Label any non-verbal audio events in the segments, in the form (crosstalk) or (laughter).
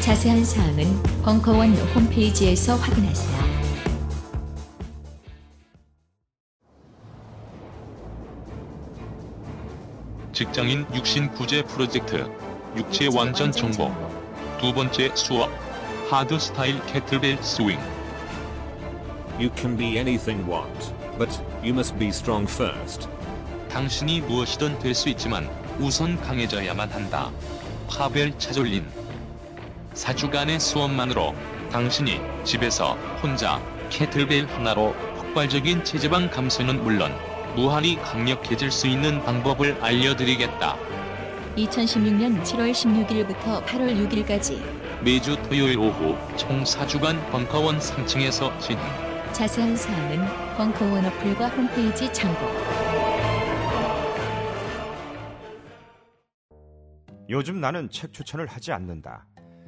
자세한 사항은 벙커원 홈페이지에서 확인하세요. 직장인 육신 구제 프로젝트, 육체 완전 정복. 두 번째 수업, 하드 스타일 캐틀벨 스윙. You can be anything want, but you must be strong first. 당신이 무엇이든 될 수 있지만 우선 강해져야만 한다. 파벨 차졸린. 4주간의 수업만으로 당신이 집에서 혼자 캐틀벨 하나로 폭발적인 체지방 감소는 물론 무한히 강력해질 수 있는 방법을 알려드리겠다. 2016년 7월 16일부터 8월 6일까지 매주 토요일 오후 총 4주간 벙커원 3층에서 진행. 자세한 사항은 벙커원 어플과 홈페이지 참고. 요즘 나는 책 추천을 하지 않는다.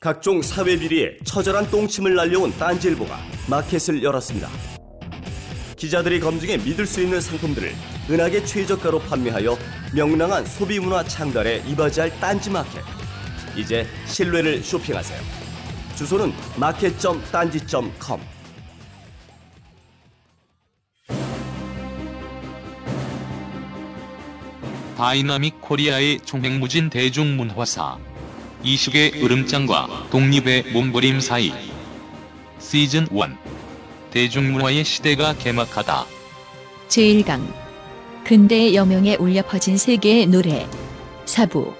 각종 사회 비리에 처절한 똥침을 날려온 딴지일보가 마켓을 열었습니다. 기자들이 검증해 믿을 수 있는 상품들을 은하계 최저가로 판매하여 명랑한 소비 문화 창달에 이바지할 딴지 마켓. 이제 신뢰를 쇼핑하세요. 주소는 마켓.딴지.com. 다이나믹 코리아의 총행무진 대중문화사. 이식의 으름장과 독립의 몸부림 사이. 시즌 1. 대중문화의 시대가 개막하다. 제1강 근대의 여명에 울려 퍼진 세계의 노래 사부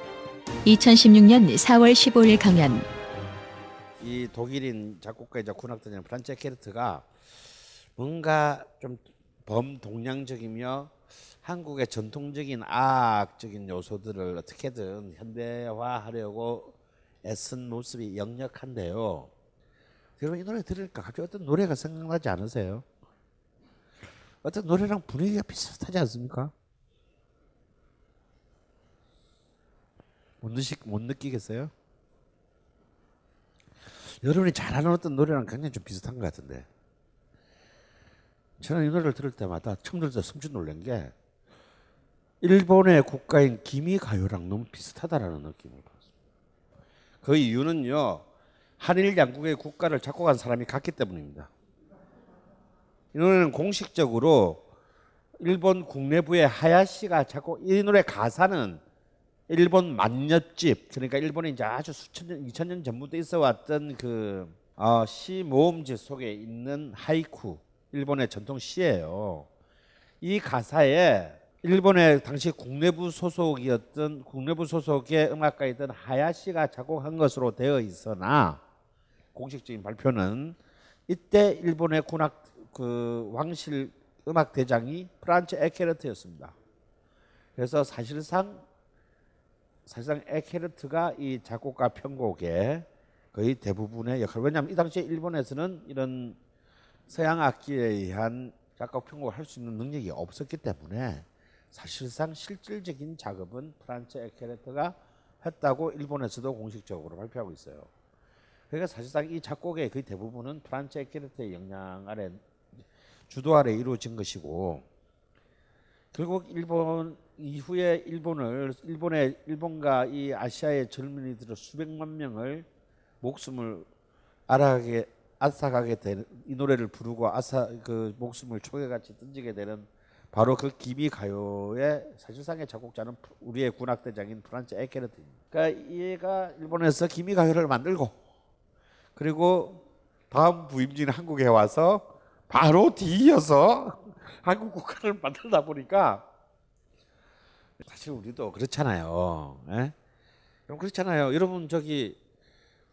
2016년 4월 15일 강연 이 독일인 작곡가이자 군악단장 프란체 케르트가 뭔가 좀 범동양적이며 한국의 전통적인 악적인 요소들을 어떻게든 현대화하려고 애쓴 모습이 역력한데요. 여러분 이 노래 들으니까 갑자기 어떤 노래가 생각나지 않으세요? 어떤 노래랑 분위기가 비슷하지 않습니까? 못, 느끼, 못 느끼겠어요? 여러분이 잘 아는 어떤 노래랑 굉장히 좀 비슷한 것 같은데 저는 이 노래를 들을 때마다 처음 들을 때 숨지 놀란 게 일본의 국가인 기미 가요랑 너무 비슷하다라는 느낌을 받았습니다. 그 이유는요 한일 양국의 국가를 작곡한 사람이 같기 때문입니다. 이 노래는 공식적으로 일본 국내부의 하야시가 작곡 이 노래 가사는 일본 만년집 그러니까 일본에 이제 아주 수천 년, 이천 년 전부터 있어 왔던 그 어, 시 모음집 속에 있는 하이쿠 일본의 전통 시예요. 이 가사에 일본의 당시 국내부 소속이었던 국내부 소속의 음악가이던 하야시가 작곡한 것으로 되어 있으나 공식적인 발표는 이때 일본의 군악 그 왕실 음악 대장이 프란츠 에케르트였습니다. 그래서 사실상 사실상 에케르트가 이 작곡가 편곡의 거의 대부분의 역할. 왜냐하면 이 당시에 일본에서는 이런 서양 악기에 의한 작곡 편곡을 할 수 있는 능력이 없었기 때문에 사실상 실질적인 작업은 프란츠 에케르트가 했다고 일본에서도 공식적으로 발표하고 있어요. 그러니까 사실상 이 작곡의 거의 대부분은 프란츠 에케르트의 영향 아래 주도 아래 이루어진 것이고 결국 일본 이후에 일본을 일본의 일본과 이 아시아의 젊은이들 수백만 명을 목숨을 앗아가게 되는 이 노래를 부르고 아사 그 목숨을 초개같이 던지게 되는 바로 그 기미 가요의 사실상의 작곡자는 프- 우리의 군악대장인 프란츠 에케르트입니다. 그러니까 얘가 일본에서 기미 가요를 만들고 그리고 다음 부임진 한국에 와서 바로 뒤이어서 (laughs) 한국 국가를 만들다 보니까 사실 우리도 그렇잖아요. 예? 그럼 그렇잖아요. 여러분 저기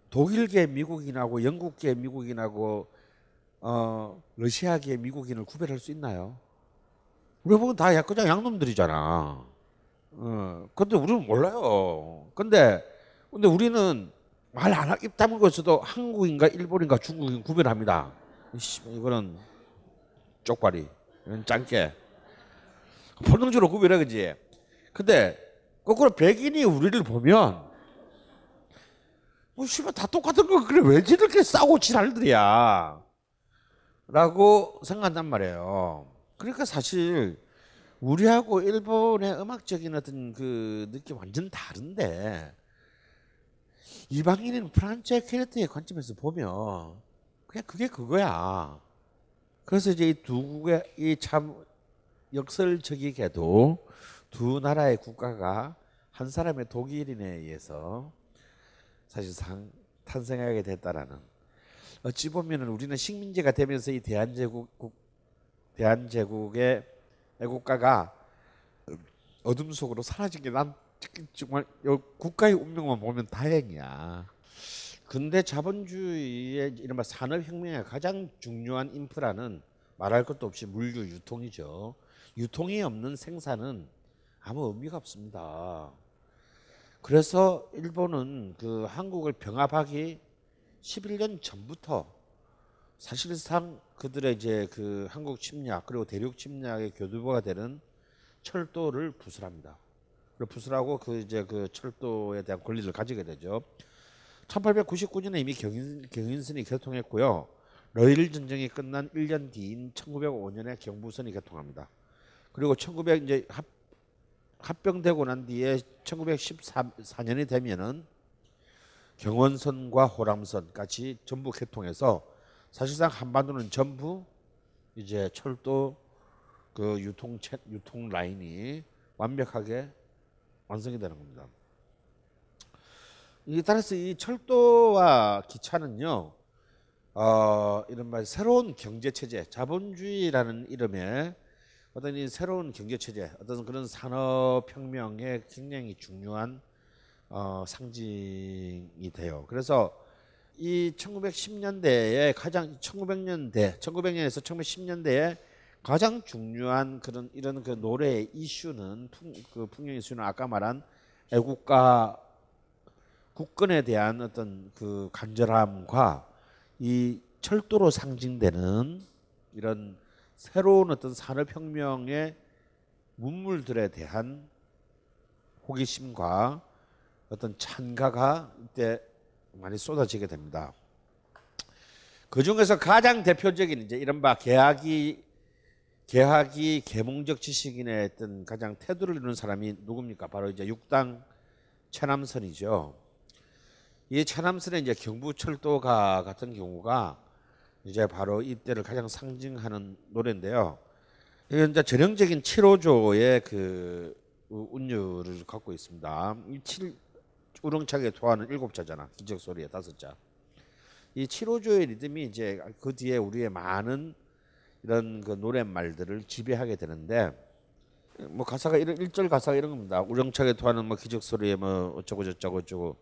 독일계 미국인하고 영국계 미국인하고 어, 러시아계 미국인을 구별할 수 있나요? 우리 보면 다 약그냥 양놈들이잖아. 어, 근데 우리는 몰라요. 근데 근데 우리는 말안입 다물고 있어도 한국인가 일본인가 중국인 구별합니다. 이씨, 이거는 쪽발이, 이건 짱깨. 본능적으로 구별해 그지. 근데 거꾸로 백인이 우리를 보면 뭐 씨발 다 똑같은 거 그래 왜 저렇게 싸고 지랄들이야 라고 생각한단 말이에요 그러니까 사실 우리하고 일본의 음악적인 어떤 그 느낌 완전 다른데 이방인인 프란체 케르트의 관점에서 보면 그냥 그게 그거야. 그래서 이제 이 두 국의 이 참 역설적이게도 두 나라의 국가가 한 사람의 독일인에 의해서 사실상 탄생하게 됐다라는 어찌 보면은 우리는 식민지가 되면서 이 대한제국 국- 대한제국의 애국가가 어둠 속으로 사라진 게 난 정말 요 국가의 운명만 보면 다행이야. 근데 자본주의의 이른바 산업혁명의 가장 중요한 인프라는 말할 것도 없이 물류 유통이죠. 유통이 없는 생산은 아무 의미가 없습니다. 그래서 일본은 그 한국을 병합하기 11년 전부터 사실상 그들의 이제 그 한국 침략 그리고 대륙 침략의 교두보가 되는 철도를 부술합니다. 그리고 부술하고 그 이제 그 철도에 대한 권리를 가지게 되죠. 1899년에 이미 경인, 경인선이 개통했고요. 러일 전쟁이 끝난 1년 뒤인 1905년에 경부선이 개통합니다. 그리고 1900 이제 합, 합병되고 난 뒤에 1914년이 되면은 경원선과 호람선까지 전부 개통해서 사실상 한반도는 전부 이제 철도 그 유통 채- 유통 라인이 완벽하게 완성이 되는 겁니다. 이 따라서 이 철도와 기차는요, 어, 이른바 새로운 경제 체제, 자본주의라는 이름의 어떤 이 새로운 경제 체제, 어떤 그런 산업 혁명의 굉장히 중요한 어, 상징이 돼요. 그래서 이 1910년대에 가장 1900년대, 1900년에서 1910년대에 가장 중요한 그런 이런 그 노래의 이슈는 풍, 그 풍경 이슈는 아까 말한 애국가 국권에 대한 어떤 그 간절함과 이 철도로 상징되는 이런 새로운 어떤 산업혁명의 문물들에 대한 호기심과 어떤 찬가가 이때 많이 쏟아지게 됩니다. 그 중에서 가장 대표적인 이제 이른바 개학이 개학이 계몽적 지식인의 어떤 가장 태도를 이루는 사람이 누굽니까? 바로 이제 육당 최남선이죠. 이 최남선의 이제 경부철도가 같은 경우가 이제 바로 이때를 가장 상징하는 노래인데요. 이건 이제 전형적인 7호조의 그 운율을 갖고 있습니다. 이 7, 우렁차게 토하는 일곱 자잖아. 기적 소리에 다섯 자. 이 7호조의 리듬이 이제 그 뒤에 우리의 많은 이런 그 노랫말들을 지배하게 되는데 뭐 가사가 이런 일절 가사가 이런 겁니다. 우렁차게 토하는 뭐 기적 소리에 뭐 어쩌고 저쩌고 어쩌고.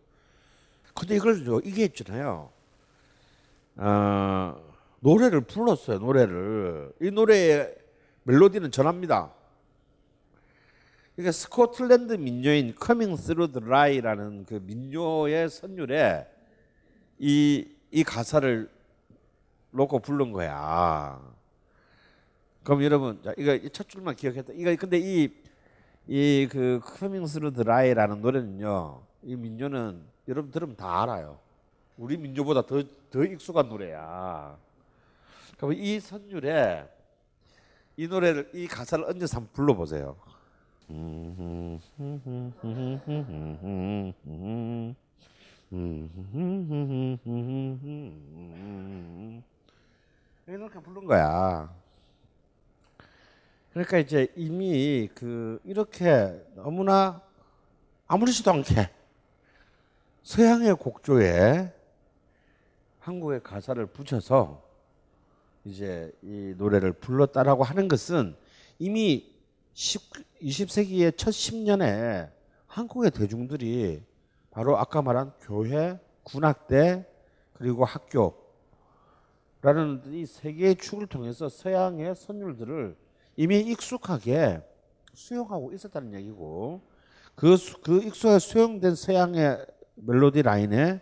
근데 이걸 저 이게 있잖아요. 어, 노래를 불렀어요. 노래를 이 노래의 멜로디는 전합니다. 그러니까 스코틀랜드 민요인 Through the Rye라는 그 민요의 선율에 이, 이 가사를 놓고 부른 거야. 그럼 여러분, 자, 이거 이첫 줄만 기억했다. 이거 근데 이, 이그 Through the Rye라는 노래는요, 이 민요는 여러분 들으면 다 알아요. 우리 민요보다 더, 더 익숙한 노래야. 그럼 이 선율에 이 노래를 이 가사를 얹어서 한번 불러보세요. 이렇게 부른 거야. 그러니까 이제 이미 그 이렇게 너무나 아무렇지도 않게 서양의 곡조에 한국의 가사를 붙여서 이제 이 노래를 불렀다라고 하는 것은 이미 10, 20세기의 첫 10년에 한국의 대중들이 바로 아까 말한 교회, 군악대 그리고 학교라는 이 세 개의 축을 통해서 서양의 선율들을 이미 익숙하게 수용하고 있었다는 얘기고 그, 수- 그 익숙하게 수용된 서양의 멜로디 라인에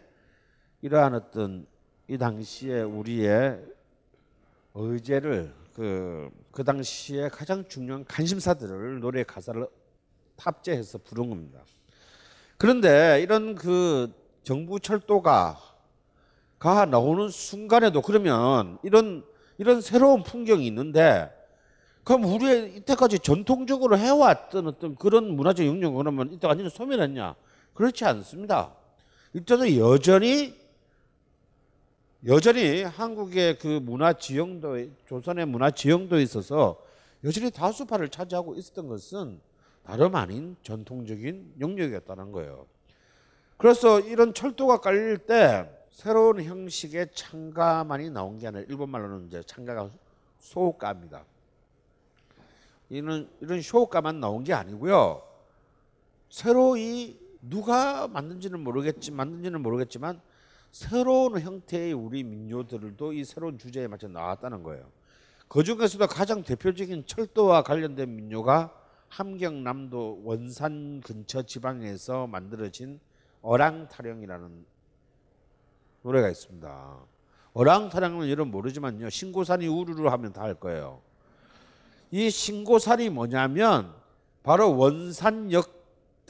이러한 어떤 이 당시에 우리의 의제를 그, 그 당시에 가장 중요한 관심사들을 노래 가사를 탑재해서 부른 겁니다. 그런데 이런 그 정부 철도가 가 나오는 순간에도 그러면 이런 이런 새로운 풍경이 있는데 그럼 우리의 이때까지 전통적으로 해왔던 어떤 그런 문화적 영역 그러면 이때 완전히 소멸했냐? 그렇지 않습니다. 이때도 여전히 여전히 한국의 그 문화 지형도 조선의 문화 지형도에 있어서 여전히 다수파를 차지하고 있었던 것은 다름 아닌 전통적인 영역이었다는 거예요. 그래서 이런 철도가 깔릴 때 새로운 형식의 창가만이 나온 게 아니라 일본 말로는 이제 창가가 소가입니다. 이런 이런 쇼가만 나온 게 아니고요. 새로 이 누가 만든지는 모르겠지 만든지는 모르겠지만 새로운 형태의 우리 민요들도 이 새로운 주제에 맞춰 나왔다는 거예요. 그 중에서도 가장 대표적인 철도와 관련된 민요가 함경남도 원산 근처 지방에서 만들어진 어랑타령이라는 노래가 있습니다. 어랑타령은 여러분 모르지만요. 신고산이 우르르 하면 다알 거예요. 이 신고산이 뭐냐면 바로 원산역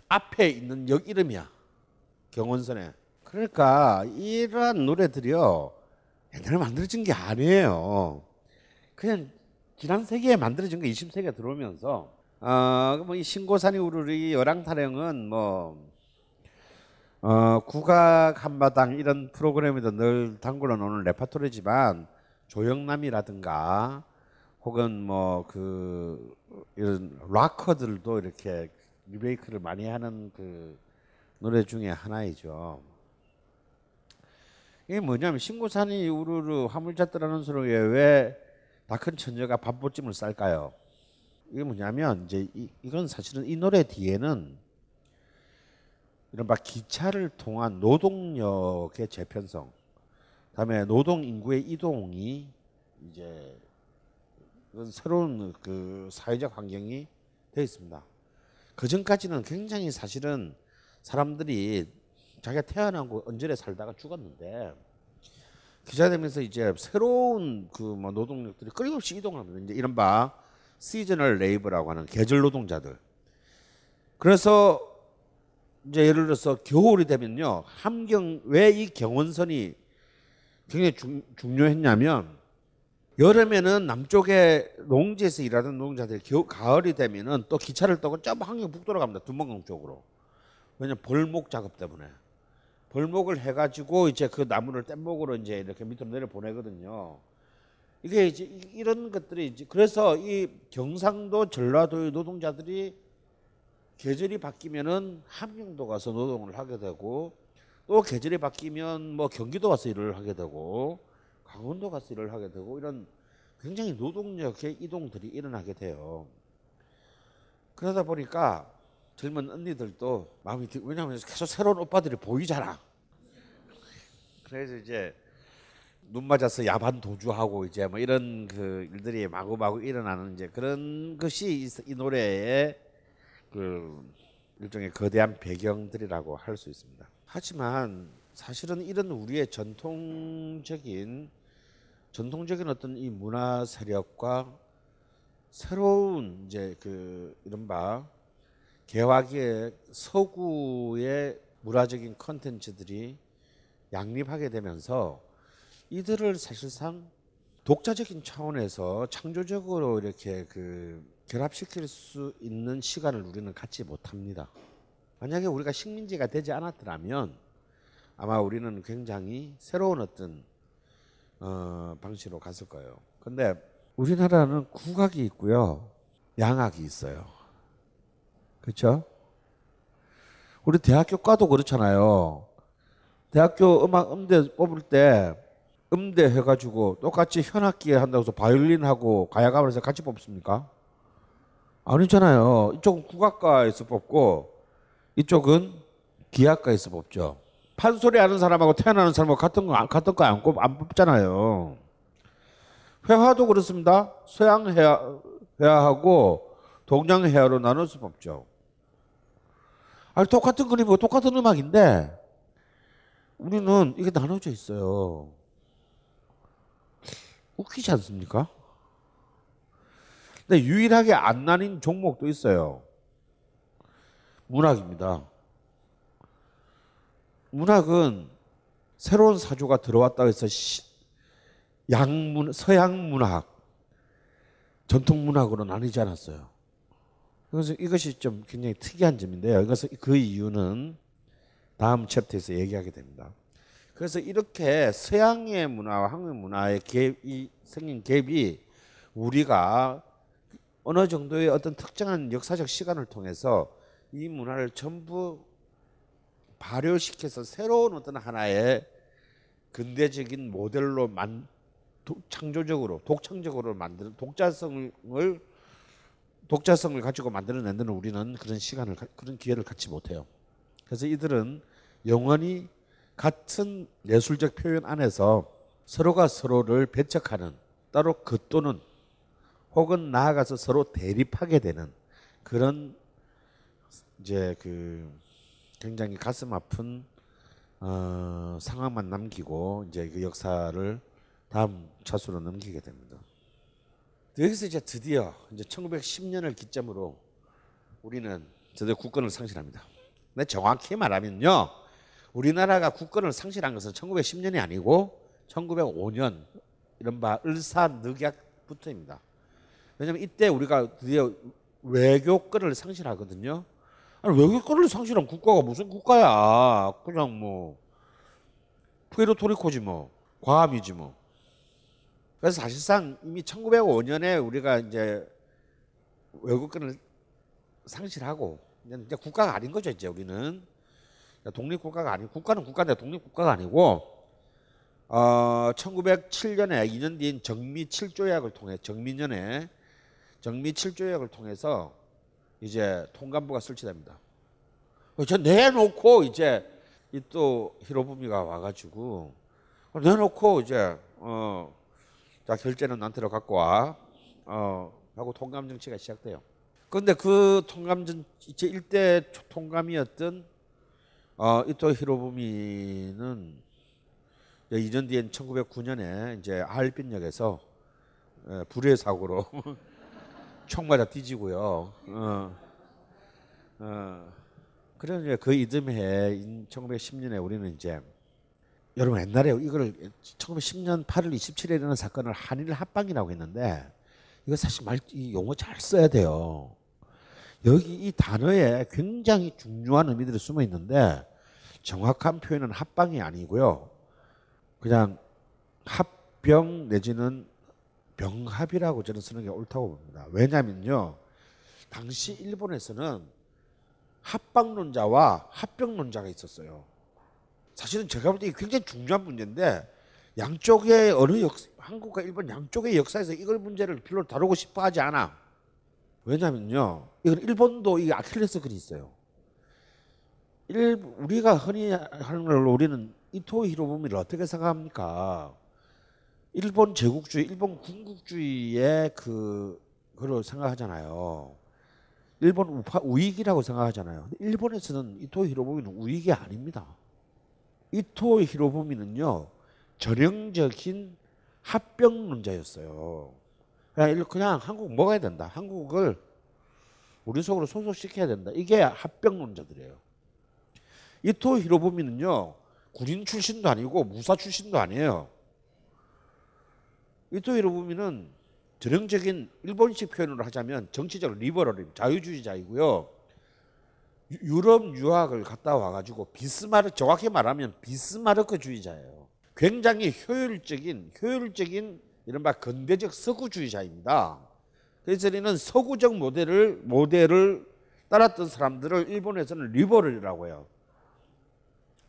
앞에 있는 역 이름이야. 경원선에. 그러니까 이러한 노래들이요. 옛날에 만들어진 게 아니에요. 그냥 지난 세기에 만들어진 게 20세기에 들어오면서 어, 뭐이 신고산이 우르르 여랑타령은 뭐 어, 국악 한마당 이런 프로그램에도 늘 단골로 노는 레파토리지만 조영남이라든가 혹은 뭐 그 이런 락커들도 이렇게 리메이크를 많이 하는 그 노래 중에 하나이죠. 이게 뭐냐면 신고산이 우르르 화물차 떠나는 소리에 왜 다큰 처녀가 밥보찜을 쌀까요? 이게 뭐냐면 이제 이, 이건 사실은 이 노래 뒤에는 이른바 기차를 통한 노동력의 재편성, 다음에 노동 인구의 이동이 이제 이건 새로운 그 사회적 환경이 되어 있습니다. 그 전까지는 굉장히 사실은 사람들이 자기가 태어나고 언저리에 살다가 죽었는데 기자 되면서 이제 새로운 그 뭐 노동력들이 끊임없이 이동합니다. 이제 이른바 시저널 레이버라고 하는 계절 노동자들. 그래서 이제 예를 들어서 겨울이 되면요 함경 왜 이 경원선이 굉장히 중, 중요했냐면 여름에는 남쪽에 농지에서 일하던 노동자들이 겨우 가을이 되면은 또 기차를 타고 저 함경 북도로 갑니다 두만강 쪽으로 왜냐 면 벌목 작업 때문에 벌목을 해가지고 이제 그 나무를 뗏목으로 이제 이렇게 밑으로 내려 보내거든요. 이게 이제 이- 이런 것들이 이제 그래서 이 경상도 전라도의 노동자들이 계절이 바뀌면은 함경도 가서 노동을 하게 되고 또 계절이 바뀌면 뭐 경기도 가서 일을 하게 되고 강원도 가서 일을 하게 되고 이런 굉장히 노동력의 이동들이 일어나게 돼요. 그러다 보니까 젊은 언니들도 마음이 드- 왜냐하면 계속 새로운 오빠들이 보이잖아. 그래서 이제 눈 맞아서 야반 도주하고 이제 뭐 이런 그 일들이 마구마구 일어나는 이제 그런 것이 이, 이 노래의 그 일종의 거대한 배경들이라고 할 수 있습니다. 하지만 사실은 이런 우리의 전통적인 전통적인 어떤 이 문화 세력과 새로운 이제 그 이른바 개화기의 서구의 문화적인 컨텐츠들이 양립하게 되면서 이들을 사실상 독자적인 차원에서 창조적으로 이렇게 그 결합시킬 수 있는 시간을 우리는 갖지 못합니다. 만약에 우리가 식민지가 되지 않았더라면 아마 우리는 굉장히 새로운 어떤 어, 방식으로 갔을 거예요. 근데 우리나라는 국악이 있고요, 양악이 있어요. 그렇죠? 우리 대학교과도 그렇잖아요. 대학교 음악 음대 뽑을 때 음대 해가지고 똑같이 현악기에 한다고 해서 바이올린하고 가야금을 해서 같이 뽑습니까? 아니잖아요. 이쪽은 국악과에서 뽑고 이쪽은 기악과에서 뽑죠. 판소리 하는 사람하고 태어나는 사람하고 같은 거 같은 거안 안 뽑잖아요. 회화도 그렇습니다. 서양 회화, 회화하고 동양 회화로 나눠서 뽑죠. 아니 똑같은 그림이고 똑같은 음악인데 우리는 이게 나눠져 있어요. 웃기지 않습니까? 근데 유일하게 안 나뉜 종목도 있어요. 문학입니다. 문학은 새로운 사조가 들어왔다고 해서 시, 양문 서양 문학, 전통 문학으로 나뉘지 않았어요. 그래서 이것이 좀 굉장히 특이한 점인데요. 이것은 그 이유는 다음 챕터에서 얘기하게 됩니다. 그래서 이렇게 서양의 문화와 한국 문화의 갭이 생긴 갭이 우리가 어느 정도의 어떤 특정한 역사적 시간을 통해서 이 문화를 전부 발효시켜서 새로운 어떤 하나의 근대적인 모델로 만 창조적으로 독창적으로 만드는 독자성을 독자성을 가지고 만들어낸 데는 우리는 그런 시간을 그런 기회를 갖지 못해요. 그래서 이들은 영원히 같은 예술적 표현 안에서 서로가 서로를 배척하는 따로 겉도는 혹은 나아가서 서로 대립하게 되는 그런 이제 그 굉장히 가슴 아픈 어, 상황만 남기고 이제 그 역사를 다음 차수로 넘기게 됩니다. 여기서 이제 드디어 이제 1910년을 기점으로 우리는 드디어 국권을 상실합니다. 근데 정확히 말하면요. 우리나라가 국권을 상실한 것은 1910년이 아니고 1905년 이른바 을사늑약부터입니다. 왜냐하면 이때 우리가 드디어 외교권을 상실하거든요. 아니, 외교권을 상실한 국가가 무슨 국가야? 그냥 뭐 푸에르토리코지 뭐, 과함이지 뭐. 그래서 사실상 이미 1905년에 우리가 이제 외국권을 상실하고 이제 국가가 아닌 거죠 이제 우리는 독립 국가가 아니고 국가는 국가인데 독립 국가가 아니고 어 1907년에 2년 뒤인 정미 7조약을 통해 정민년에 정미 7조약을 통해서 이제 통감부가 설치됩니다. 저 내놓고 이제 이또 히로부미가 와가지고 내놓고 이제 어. 자 결제는 나한테로 갖고 와. 어 하고 통감 정치가 시작돼요. 그런데 그 통감 전제 1대 통감이었던 어, 이토 히로부미는 2년 뒤엔 1909년에 이제 하얼빈역에서 예, 불의 사고로 (laughs) 총 맞아 뒤지고요. 어, 어, 그래서 그 이듬해 1910년에 우리는 이제 여러분 옛날에 이거를 1910년 8월 27일에 일어난 사건을 한일 합방이라고 했는데 이거 사실 말 이 용어 잘 써야 돼요. 여기 이 단어에 굉장히 중요한 의미들이 숨어 있는데 정확한 표현은 합방이 아니고요. 그냥 합병 내지는 병합이라고 저는 쓰는 게 옳다고 봅니다. 왜냐면요. 당시 일본에서는 합방론자와 합병론자가 있었어요. 사실은 제가 볼 때 굉장히 중요한 문제인데 양쪽의 어느 역 한국과 일본 양쪽의 역사에서 이걸 문제를 별로 다루고 싶어 하지 않아. 왜냐면요. 이건 일본도 이 아킬레스건이 있어요. 일, 우리가 흔히 하는 걸 우리는 이토 히로부미를 어떻게 생각합니까? 일본 제국주의, 일본 군국주의의 그 그걸 생각하잖아요. 일본 우파, 우익이라고 생각하잖아요. 일본에서는 이토 히로부미는 우익이 아닙니다. 이토 히로부미는요 전형적인 합병론자였어요. 그냥, 그냥 한국 먹어야 된다. 한국을 우리 속으로 소속시켜야 된다. 이게 합병론자들이에요. 이토 히로부미는요 군인 출신도 아니고 무사 출신도 아니에요. 이토 히로부미는 전형적인 일본식 표현으로 하자면 정치적 리버럴 자유주의자이고요. 유- 유럽 유학을 갔다 와가지고 비스마르 정확히 말하면 비스마르크주의자예요. 굉장히 효율적인 효율적인 이른바 근대적 서구주의자입니다. 그래서 이는 서구적 모델을 모델을 따랐던 사람들을 일본에서는 리버럴이라고 해요.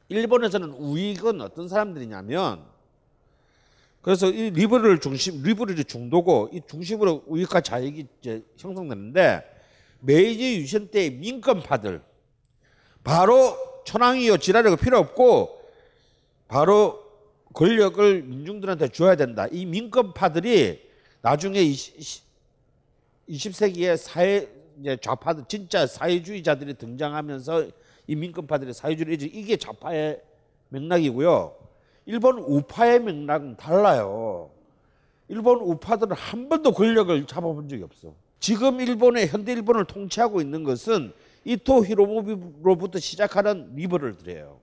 일본에서는 우익은 어떤 사람들이냐면 그래서 이 리버럴 중심 리버럴이 중도고 이 중심으로 우익과 좌익이 이제 형성되는데 메이지 유신 때 민권파들 바로 천황이요 지랄이고 필요 없고 바로 권력을 민중들한테 줘야 된다. 이 민권파들이 나중에 20, 20세기에 사회 좌파들 진짜 사회주의자들이 등장하면서 이 민권파들의 사회주의 이게 좌파의 맥락이고요. 일본 우파의 맥락은 달라요. 일본 우파들은 한 번도 권력을 잡아본 적이 없어. 지금 일본의 현대 일본을 통치하고 있는 것은 이토 히로부미로부터 시작하는 리버럴들이에요.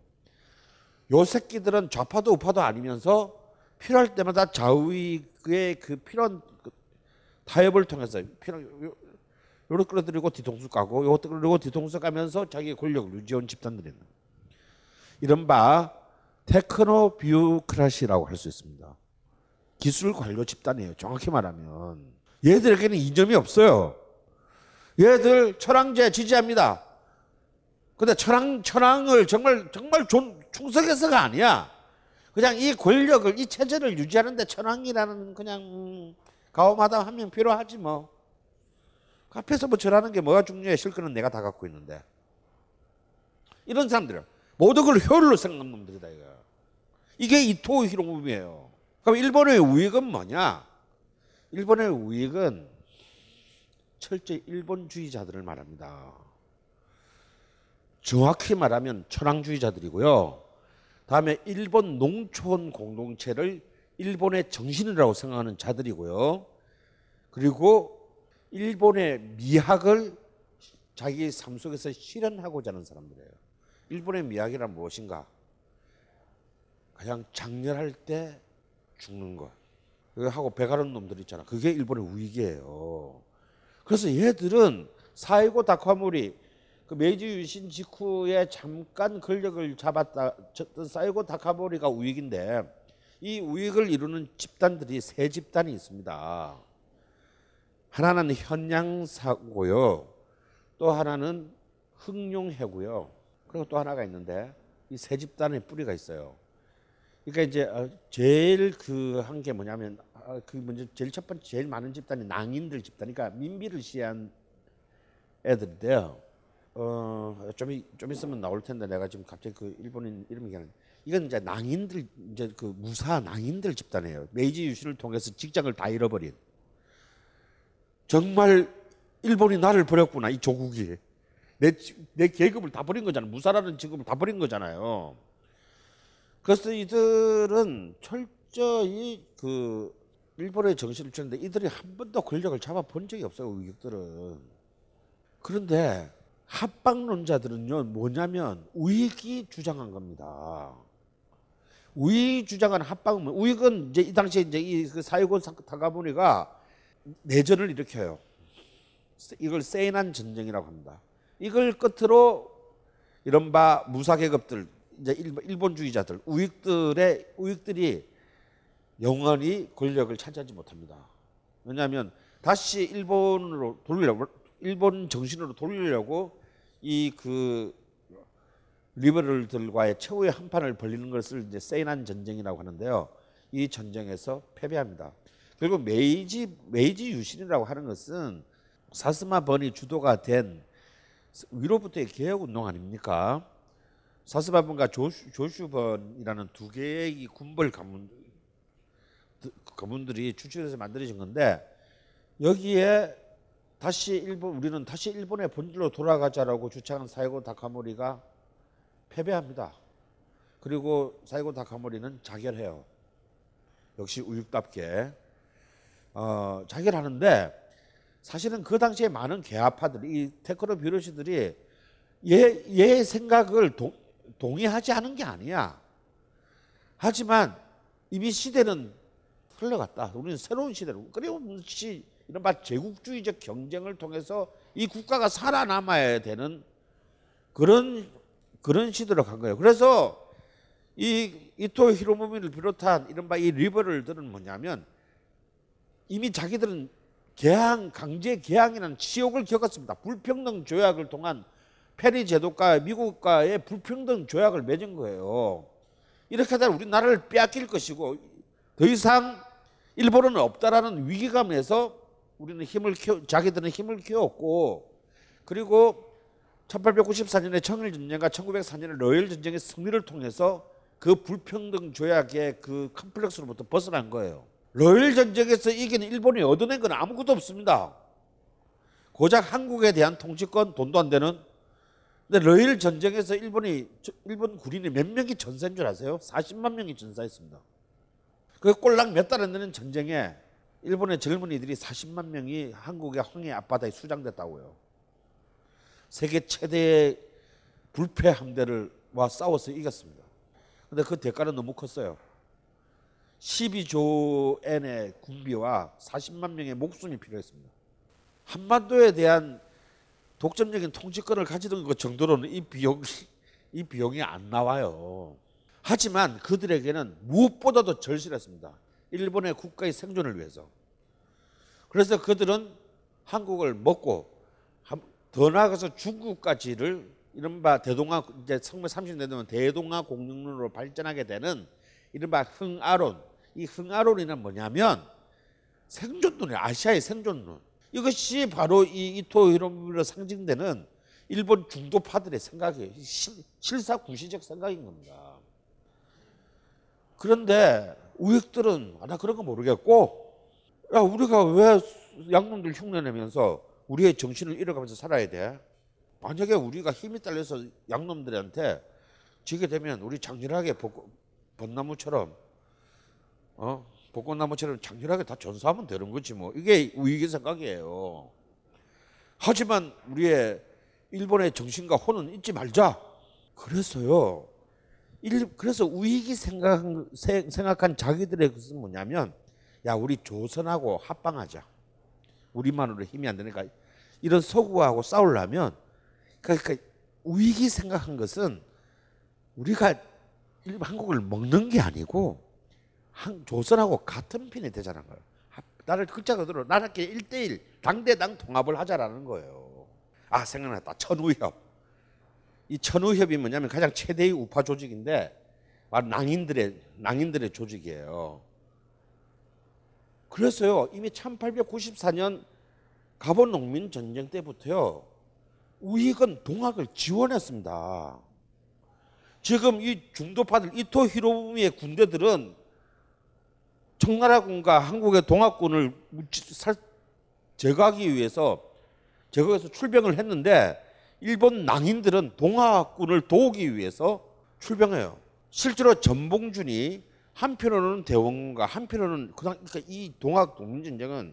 요 새끼들은 좌파도 우파도 아니면서 필요할 때마다 좌우익의 그 필요한 그 타협을 통해서 필요 요- 요렇게 끌어들이고 뒤통수 까고 요것도 끌어들이고 뒤통수 까면서 자기 권력을 유지해온 집단들이는 이른바 techno bureaucracy라고 할 수 있습니다. 기술 관료 집단이에요. 정확히 말하면 얘들에게는 이점이 없어요. 얘들 천황제 지지합니다. 근데 천황 천황을 정말 정말 존, 충성해서가 아니야. 그냥 이 권력을 이 체제를 유지하는데 천황이라는 그냥 음, 가오마담 한 명 필요하지 뭐. 그 앞에서 뭐 절하는 게 뭐가 중요해? 실권은 내가 다 갖고 있는데. 이런 사람들은 모든 걸 효율로 생각하는 놈들이다 이거. 이게 이토 히로부미예요. 그럼 일본의 우익은 뭐냐? 일본의 우익은 철저히 일본주의자들을 말합니다. 정확히 말하면 천황주의자들이고요. 다음에 일본 농촌 공동체를 일본의 정신이라고 생각하는 자들이고요. 그리고 일본의 미학을 자기 삶 속에서 실현하고자 하는 사람들이에요. 일본의 미학이란 무엇인가? 그냥 장렬할 때 죽는 것. 하고 배가른 놈들 있잖아. 그게 일본의 우익이에요. 그래서 얘들은 사이고 다카모리 그 메이지 유신 직후에 잠깐 권력을 잡았다 쳤던 사이고 다카모리가 우익인데 이 우익을 이루는 집단들이 세 집단이 있습니다. 하나는 현양사고요. 또 하나는 흥룡해고요. 그리고 또 하나가 있는데 이 세 집단의 뿌리가 있어요. 그러니까 이제 어, 제일 그 한 게 뭐냐면 아, 그 먼저 제일 첫 번째 제일 많은 집단이 낭인들 집단, 그러니까 민비를 시한 애들인데요. 어좀 좀 있으면 나올 텐데 내가 지금 갑자기 그 일본인 이름이 나. 이건 이제 낭인들 이제 그 무사 낭인들 집단이에요. 메이지 유신을 통해서 직장을 다 잃어버린. 정말 일본이 나를 버렸구나 이 조국이 내 내 계급을 다 버린 거잖아. 무사라는 직업을 다 버린 거잖아요. 그래서 이들은 철저히 그 일본의 정신을 주는데 이들이 한 번도 권력을 잡아본 적이 없어요. 우익들은. 그런데 합방론자들은요 뭐냐면 우익이 주장한 겁니다. 우익이 주장한 합방은 뭐- 우익은 이제 이 당시에 이제 이그 사이고 타가보니가 내전을 일으켜요. 이걸 세인한 전쟁이라고 합니다. 이걸 끝으로 이른바 무사 계급들 이제 일- 일본주의자들 우익들의 우익들이 영원히 권력을 차지하지 못합니다. 왜냐하면 다시 일본으로 돌리려고 일본 정신으로 돌리려고 이 그 리버럴들과의 최후의 한판을 벌리는 것을 이제 세인한 전쟁이라고 하는데요. 이 전쟁에서 패배합니다. 결국 메이지 메이지 유신이라고 하는 것은 사스마 번이 주도가 된 위로부터의 개혁 운동 아닙니까? 사스마 번과 조슈, 조슈 번이라는 두 개의 이 군벌 가문 가문들이 추출해서 만들어진 건데 여기에 다시 일본 우리는 다시 일본의 본질로 돌아가자라고 주창한 사이고 다카모리가 패배합니다. 그리고 사이고 다카모리는 자결해요. 역시 우육답게 어, 자결하는데 사실은 그 당시에 많은 개화파들, 이 테크노 뷰러시들이 얘, 얘 생각을 동, 동의하지 않은 게 아니야. 하지만 이미 시대는 흘러갔다. 우리는 새로운 시대로 끊임없이 이른바 제국주의적 경쟁을 통해서 이 국가가 살아남아야 되는 그런 그런 시대로 간 거예요. 그래서 이 이토 히로부미를 비롯한 이른바 이 리버럴들은 뭐냐면 이미 자기들은 개항 강제 개항이라는 치욕을 겪었습니다. 불평등 조약을 통한 페리 제도과 미국과의 불평등 조약을 맺은 거예요. 이렇게 하다 우리나라를 빼앗길 것이고 더 이상 일본은 없다라는 위기감에서 우리는 힘을 키워 자기들은 힘을 키웠고 그리고 1894년에 청일 전쟁과 1904년에 러일 전쟁의 승리를 통해서 그 불평등 조약의 그 컴플렉스로부터 벗어난 거예요. 러일 전쟁에서 이긴 일본이 얻어낸 건 아무것도 없습니다. 고작 한국에 대한 통치권 돈도 안 되는 근데 러일 전쟁에서 일본이 일본 군인이 몇 명이 전사인 줄 아세요? 40만 명이 전사했습니다. 그 꼴랑 몇 달 안 되는 전쟁에 일본의 젊은이들이 40만 명이 한국의 황해 앞바다에 수장됐다고요. 세계 최대의 불패 함대를 와 싸워서 이겼습니다. 근데 그 대가는 너무 컸어요. 12조 엔의 군비와 40만 명의 목숨이 필요했습니다. 한반도에 대한 독점적인 통치권을 가지던 것 정도로는 이 비용이 이 비용이 안 나와요. 하지만 그들에게는 무엇보다도 절실했습니다. 일본의 국가의 생존을 위해서. 그래서 그들은 한국을 먹고 더 나아가서 중국까지를 이른바 대동아 이제 1930년 되면 대동아 공영론으로 발전하게 되는 이른바 흥아론 이 흥아론이는 뭐냐면 생존론이 아시아의 생존론 이것이 바로 이 이토 히로부미로 상징되는 일본 중도파들의 생각이에요. 실사구시적 생각인 겁니다. 그런데 우익들은 아, 나 그런 거 모르겠고 야 우리가 왜 양놈들 흉내내면서 우리의 정신을 잃어가면서 살아야 돼? 만약에 우리가 힘이 딸려서 양놈들한테 지게 되면 우리 장렬하게 벚, 벚나무처럼 어 벚꽃나무처럼 장렬하게 다 전사하면 되는 거지 뭐 이게 우익의 생각이에요. 하지만 우리의 일본의 정신과 혼은 잊지 말자. 그래서요. 일, 그래서 우익이 생각한, 생각한 자기들의 것은 뭐냐면 야 우리 조선하고 합방하자. 우리만으로 힘이 안 되니까 이런 서구하고 싸우려면 그러니까 우익이 생각한 것은 우리가 한국을 먹는 게 아니고 한, 조선하고 같은 편이 되자는 거예요. 나를 글자 그대로 나라끼리 1대1 당대당 통합을 하자라는 거예요. 아 생각났다. 천우협. 이 천우협이 뭐냐면 가장 최대의 우파 조직인데 바로 낭인들의 낭인들의 조직이에요. 그래서요 이미 1894년 가본 농민 전쟁 때부터요 우익은 동학을 지원했습니다. 지금 이 중도파들 이토 히로부미의 군대들은 청나라군과 한국의 동학군을 제거하기 위해서 제거해서 출병을 했는데 일본 낭인들은 동학군을 도우기 위해서 출병해요. 실제로 전봉준이 한편으로는 대원군과 한편으로는 그러니까 이 동학 동민전쟁은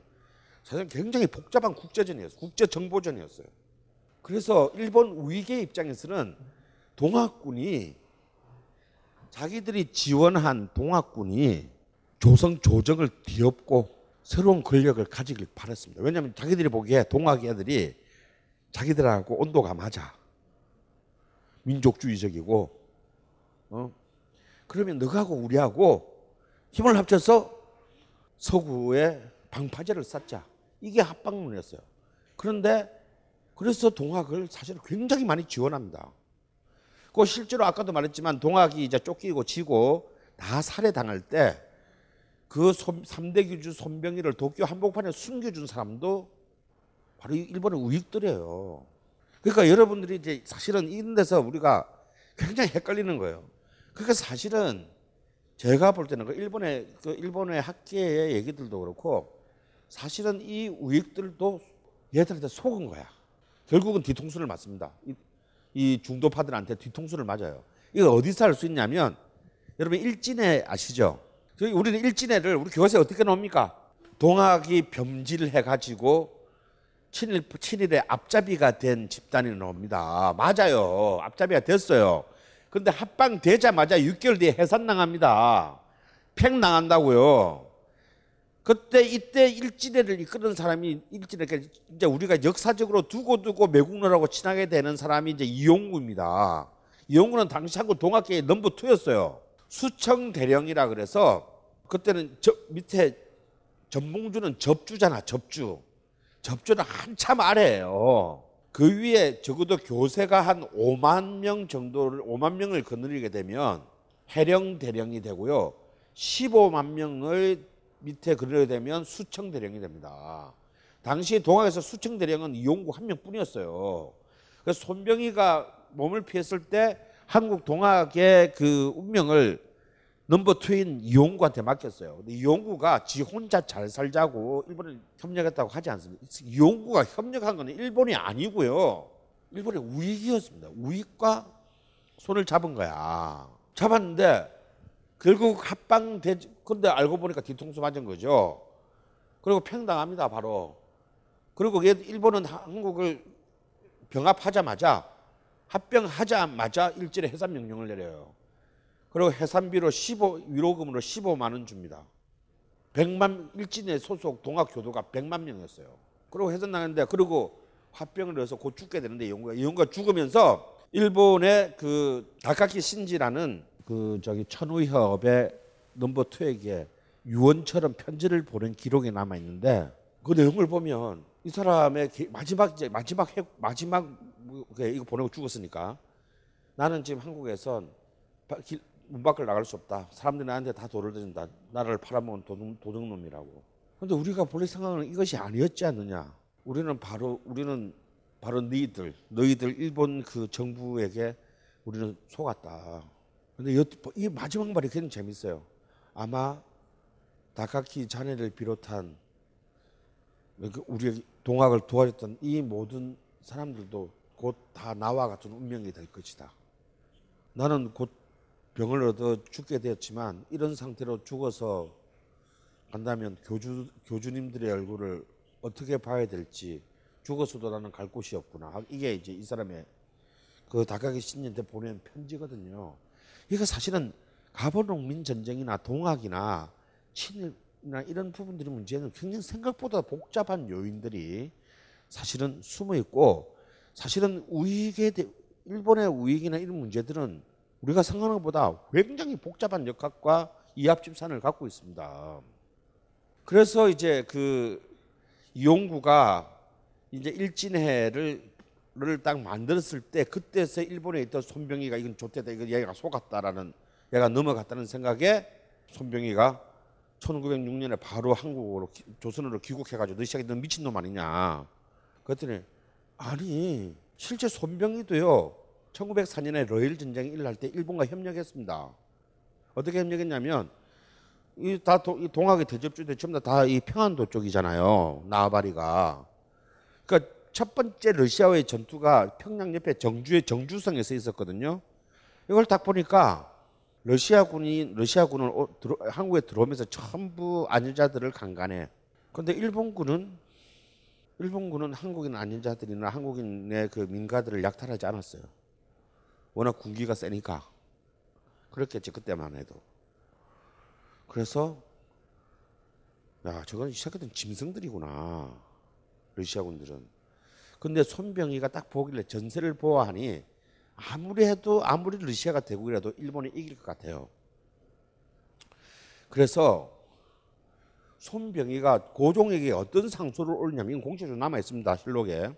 사실 굉장히 복잡한 국제전이었어요. 국제 정보전이었어요. 그래서 일본 우익의 입장에서는 동학군이 자기들이 지원한 동학군이 조선 조정을 뒤엎고 새로운 권력을 가지길 바랐습니다. 왜냐하면 자기들이 보기에 동학 애들이 자기들하고 온도가 맞아. 민족주의적이고, 어? 그러면 너하고 우리하고 힘을 합쳐서 서구의 방파제를 쌓자. 이게 합방론이었어요. 그런데 그래서 동학을 사실 굉장히 많이 지원합니다. 그 실제로 아까도 말했지만 동학이 이제 쫓기고 지고 다 살해당할 때 그 3대 규주 손병희를 도쿄 한복판에 숨겨준 사람도 바로 일본의 우익들이에요. 그러니까 여러분들이 이제 사실은 이런 데서 우리가 굉장히 헷갈리는 거예요. 그러니까 사실은 제가 볼 때는 그 일본의 그 일본의 학계의 얘기들도 그렇고 사실은 이 우익들도 얘들한테 속은 거야. 결국은 뒤통수를 맞습니다. 이, 이 중도파들한테 뒤통수를 맞아요. 이거 어디서 할수 있냐면 여러분 일진회 아시죠? 우리는 일진회를 우리 교과서에 어떻게 나옵니까? 동학이 병질해 가지고 친일 친일의 앞잡이가 된 집단이 나옵니다. 맞아요. 앞잡이가 됐어요. 근데 합방 되자마자 6개월 뒤에 해산 당합니다. 팽 당한다고요. 그때 이때 일진회를 이끄는 사람이 일진회 그러니까 이제 우리가 역사적으로 두고 두고 매국노라고 친하게 되는 사람이 이제 이용구입니다. 이용구는 당시 한국 동학계의 넘버 투였어요. 수청 대령이라 그래서 그때는 저 밑에 전봉주는 접주잖아, 접주. 접주는 한참 아래예요. 그 위에 적어도 교세가 한 5만 명 정도를 5만 명을 거느리게 되면 해령 대령이 되고요. 15만 명을 밑에 그리게 되면 수청 대령이 됩니다. 당시 동학에서 수청 대령은 이용구 한 명뿐이었어요. 그래서 손병희가 몸을 피했을 때 한국 동학의 그 운명을 넘버 투인 이용구한테 맡겼어요. 근데 이용구가 지 혼자 잘 살자고 일본에 협력했다고 하지 않습니다. 이용구가 협력한 건 일본이 아니고요. 일본의 우익이었습니다. 우익과 손을 잡은 거야. 잡았는데 결국 합방 되 근데 알고 보니까 뒤통수 맞은 거죠. 그리고 평당합니다 바로. 그리고 얘- 일본은 한국을 병합하자마자 합병하자마자 일제히 해산 명령을 내려요. 그리고 해산비로 15 위로금으로 15만 원 줍니다. 100만 일진의 소속 동학 교도가 100만 명이었어요. 그리고 해산 나는데 그리고 화병을 해서 곧 죽게 되는데 이용구가 이용구가 죽으면서 일본의 그 다카키 신지라는 그 저기 천우협의 넘버 투에게 유언처럼 편지를 보낸 기록이 남아 있는데 그 내용을 보면 이 사람의 기- 마지막 이제 마지막 해, 마지막 뭐, 그게 이거 보내고 죽었으니까 나는 지금 한국에선 문 밖을 나갈 수 없다. 사람들이 나한테 다 돌을 든다. 나라를 팔아먹은 도둑, 도둑놈이라고. 근데 우리가 본래 생각은 이것이 아니었지 않느냐. 우리는 바로 우리는 바로 너희들 너희들 일본 그 정부에게 우리는 속았다. 근데 여- 이 마지막 말이 굉장히 재밌어요. 아마 다카키 자네를 비롯한 그 우리 동학을 도와줬던 이 모든 사람들도 곧 다 나와 같은 운명이 될 것이다. 나는 곧 병을 얻어 죽게 되었지만 이런 상태로 죽어서 간다면 교주 교주님들의 얼굴을 어떻게 봐야 될지 죽어서도 나는 갈 곳이 없구나. 이게 이제 이 사람의 그 다카기 신님한테 보낸 편지거든요. 이거 사실은 가보농민 전쟁이나 동학이나 친일이나 이런 부분들의 문제는 굉장히 생각보다 복잡한 요인들이 사실은 숨어 있고 사실은 우익에 대- 일본의 우익이나 이런 문제들은 우리가 생각하는 것보다 굉장히 복잡한 역학과 이합집산을 갖고 있습니다. 그래서 이제 그 이용구가 이제 일진회를 딱 만들었을 때 그때서 일본에 있던 손병희가 이건 좋대다 이거 얘가 속았다라는 얘가 넘어갔다는 생각에 손병희가 1906년에 바로 한국으로 기- 조선으로 귀국해가지고 너 시작이 너 미친놈 아니냐 그랬더니 아니 실제 손병희도요 1904년에 러일 전쟁이 일어날 때 일본과 협력했습니다 어떻게 협력했냐면 이다 동학의 대접주들 전부 다이 평안도 쪽이잖아요 나바리가 그러니까 첫 번째 러시아와의 전투가 평양 옆에 정주의 정주성에서 있었거든요. 이걸 딱 보니까 러시아군이 러시아군은 어- 한국에 들어오면서 전부 안일자들을 강간해. 근데 일본군은 일본군은 한국인 안일자들이나 한국인의 그 민가들을 약탈하지 않았어요. 워낙 군기가 세니까 그렇겠지 그때만 해도. 그래서 야 저건 이 새끼들은 짐승들이구나 러시아군들은. 근데 손병희가 딱 보길래 전세를 보아하니 아무리 해도 아무리 러시아가 대국이라도 일본이 이길 것 같아요. 그래서 손병희가 고종에게 어떤 상소를 올리냐면 이건 공식으로 남아 있습니다. 실록에.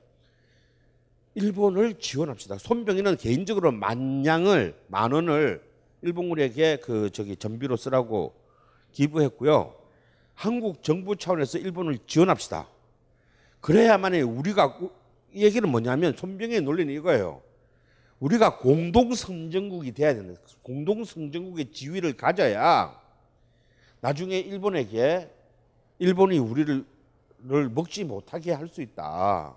일본을 지원합시다. 손병희는 개인적으로 만냥을 만 원을 일본군에게 그 저기 전비로 쓰라고 기부했고요. 한국 정부 차원에서 일본을 지원합시다. 그래야만 우리가 이 얘기는 뭐냐면 손병의 논리는 이거예요. 우리가 공동 성전국이 돼야 된다. 공동 성전국의 지위를 가져야 나중에 일본에게 일본이 우리를 를 먹지 못하게 할 수 있다.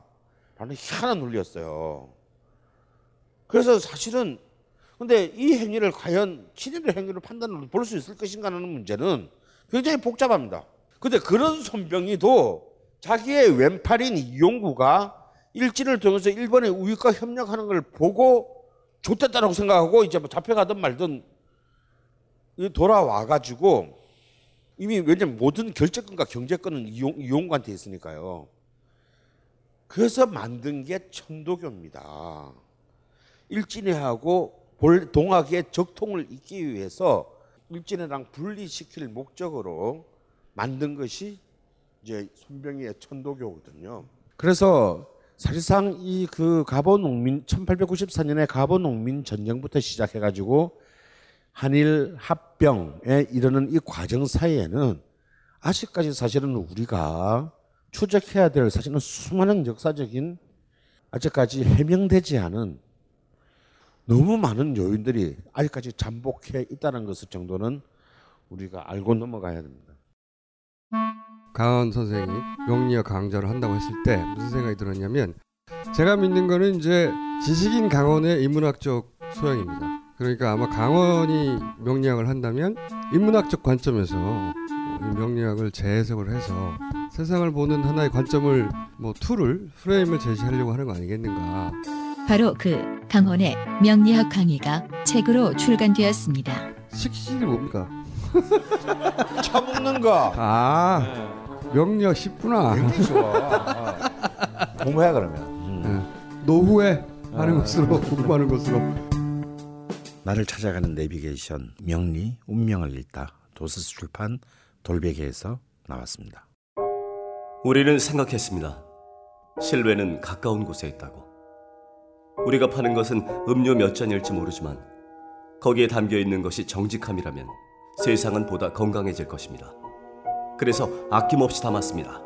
라는 희한한 논리였어요. 그래서 사실은 근데 이 행위를 과연 친일의 행위로 판단을 볼수 있을 것인가 하는 문제는 굉장히 복잡합니다. 근데 그런 손병이도 자기의 왼팔인 이용구가 일진을 통해서 일본의 우익과 협력하는 걸 보고 좋댔다라고 생각하고 이제 뭐 잡혀가든 말든 이 돌아와 가지고 이미 왜냐면 모든 결재권과 경제권은 이용, 이용관한테 있으니까요. 그래서 만든 게 천도교입니다. 일진회하고 볼- 동학의 적통을 잇기 위해서 일진회랑 분리시킬 목적으로 만든 것이 이제 손병희의 천도교거든요. 그래서 사실상 이 그 가보 농민 1894년에 가보 농민 전쟁부터 시작해 가지고 한일 합병에 이르는 이 과정 사이에는 아직까지 사실은 우리가 추적해야 될 사실은 수많은 역사적인 아직까지 해명되지 않은 너무 많은 요인들이 아직까지 잠복해 있다는 것을 정도는 우리가 알고 넘어가야 됩니다. 강원 선생이 명리학 강좌를 한다고 했을 때 무슨 생각이 들었냐면 제가 믿는 거는 이제 지식인 강원의 인문학적 소양입니다. 그러니까 아마 강원이 명리학을 한다면 인문학적 관점에서 이 명리학을 재해석을 해서 세상을 보는 하나의 관점을 뭐 tool을 프레임을 제시하려고 하는 거 아니겠는가. 바로 그 강헌의 명리학 강의가 책으로 출간되었습니다. 식신이 뭡니까? (laughs) 처먹는 거. 아 명리학 쉽구나. 굉장히 좋아. (laughs) 공부해 그러면. 노후에 하는 아. 것으로 공부하는 것으로. 나를 찾아가는 내비게이션 명리 운명을 읽다 도서스 출판 돌베개에서 나왔습니다. 우리는 생각했습니다. 실외는 가까운 곳에 있다고. 우리가 파는 것은 음료 몇 잔일지 모르지만 거기에 담겨 있는 것이 정직함이라면 세상은 보다 건강해질 것입니다. 그래서 아낌없이 담았습니다.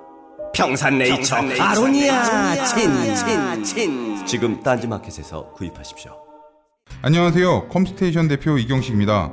평산네이처, 아로니아 친친친 지금 딴지마켓에서 구입하십시오. 안녕하세요. 컴스테이션 대표 이경식입니다.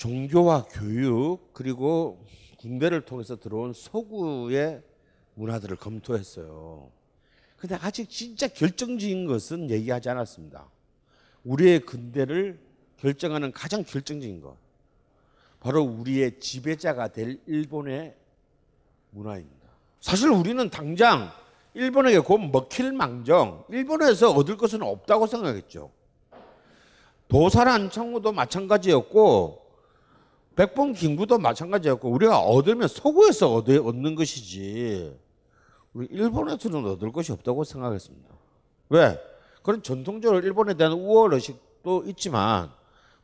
종교와 교육 그리고 군대를 통해서 들어온 서구의 문화들을 검토했어요. 근데 아직 진짜 결정적인 것은 얘기하지 않았습니다. 우리의 근대를 결정하는 가장 결정적인 것. 바로 우리의 지배자가 될 일본의 문화입니다. 사실 우리는 당장 일본에게 곧 먹힐 망정, 일본에서 얻을 것은 없다고 생각했죠. 도사란 청구도 마찬가지였고, 백범 김구도 마찬가지였고, 우리가 얻으면 서구에서 얻, 얻는 것이지, 우리 일본에서는 얻을 것이 없다고 생각했습니다. 왜? 그런 전통적으로 일본에 대한 우월 의식도 있지만,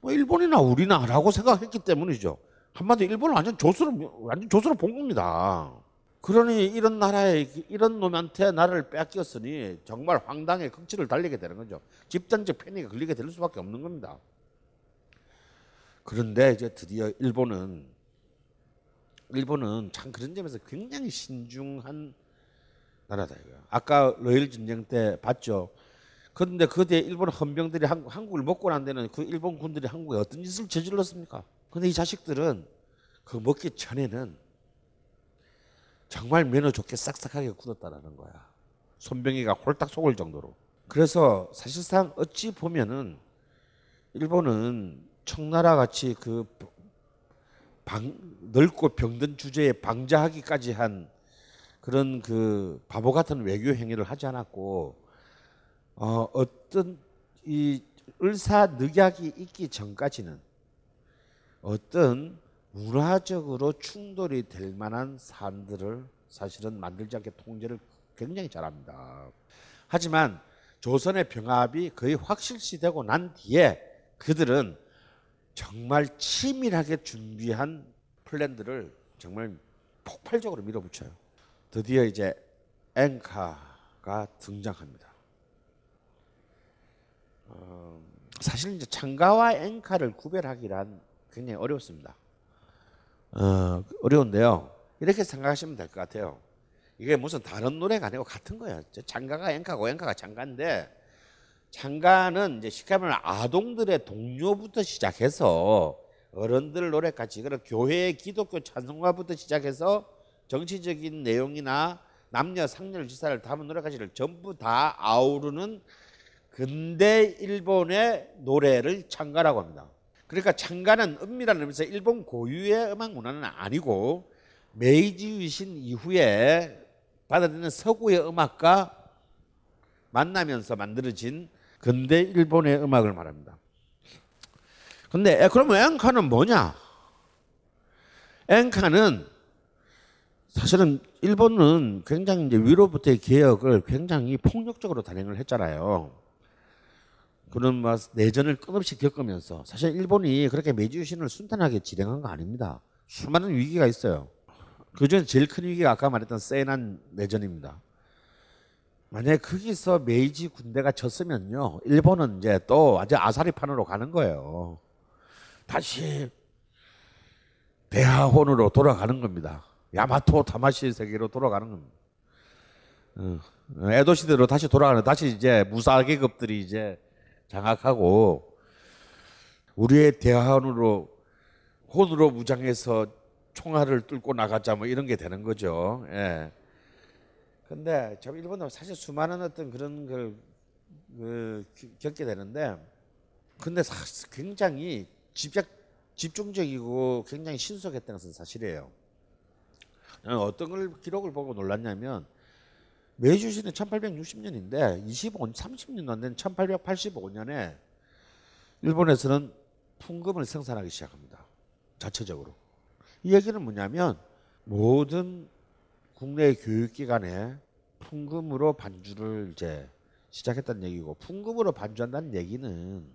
뭐 일본이나 우리나라고 생각했기 때문이죠. 한마디로 일본을 완전 조수로 완전 조수로 본 겁니다. 그러니 이런 나라에 이런 놈한테 나라를 뺏겼으니 정말 황당의 극치를 달리게 되는 거죠. 집단적 패닉에 걸리게 될 수밖에 없는 겁니다. 그런데 이제 드디어 일본은 일본은 참 그런 점에서 굉장히 신중한 나라다 이거야. 아까 러일 전쟁 때 봤죠. 그런데 그때 일본 헌병들이 한국, 한국을 먹고 난 데는 그 일본 군들이 한국에 어떤 짓을 저질렀습니까? 근데 이 자식들은 그 먹기 전에는 정말 면허 좋게 싹싹하게 굳었다라는 거야. 손병이가 홀딱 속을 정도로. 그래서 사실상 어찌 보면은 일본은 청나라 같이 그 방, 넓고 병든 주제에 방자하기까지 한 그런 그 바보 같은 외교 행위를 하지 않았고 어, 어떤 이 을사 늑약이 있기 전까지는 어떤 문화적으로 충돌이 될 만한 사안들을 사실은 만들지 않게 통제를 굉장히 잘합니다. 하지만 조선의 병합이 거의 확실시되고 난 뒤에 그들은 정말 치밀하게 준비한 플랜들을 정말 폭발적으로 밀어붙여요. 드디어 이제 앵카가 등장합니다. 어, 사실 이제 창가와 앵카를 구별하기란 굉장히 어렵습니다. 어, 어려운데요. 이렇게 생각하시면 될 것 같아요. 이게 무슨 다른 노래가 아니고 같은 거예요. 창가가 앵카고 앵카가 창가인데 창가는 이제 쉽게 말하면 아동들의 동료부터 시작해서 어른들 노래까지 그런 교회 기독교 찬송가부터 시작해서 정치적인 내용이나 남녀 상렬 지사를 담은 노래까지를 전부 다 아우르는 근대 일본의 노래를 창가라고 합니다. 그러니까 창가는 은밀한 의미에서 일본 고유의 음악 문화는 아니고 메이지 유신 이후에 받아들이는 서구의 음악과 만나면서 만들어진 근대 일본의 음악을 말합니다. 근데 에, 그러면 앵카는 뭐냐? 앵카는 사실은 일본은 굉장히 이제 위로부터의 개혁을 굉장히 폭력적으로 단행을 했잖아요. 그런 뭐 내전을 끝없이 겪으면서 사실 일본이 그렇게 메이지유신을 순탄하게 진행한 거 아닙니다. 수많은 위기가 있어요. 그중에 제일 큰 위기가 아까 말했던 세난 내전입니다. 만약에 거기서 메이지 군대가 졌으면요, 일본은 이제 또 아주 아사리판으로 가는 거예요. 다시 대하혼으로 돌아가는 겁니다. 야마토 타마시 세계로 돌아가는 겁니다. 어, 에도 시대로 다시 돌아가는 다시 이제 무사 계급들이 이제 장악하고 우리의 대하혼으로 혼으로 무장해서 총알을 뚫고 나가자 뭐 이런 게 되는 거죠. 예. 근데 참 일본도 사실 수많은 어떤 그런 걸 그, 겪게 되는데 근데 사실 굉장히 집약 집중적이고 굉장히 신속했다는 것은 사실이에요. 어떤 걸 기록을 보고 놀랐냐면 메이주시는 1860년인데 25, 30년도 안된 1885년에 일본에서는 풍금을 생산하기 시작합니다. 자체적으로. 이 얘기는 뭐냐면 모든 국내 교육기관에 풍금으로 반주를 이제 시작했다는 얘기고 풍금으로 반주한다는 얘기는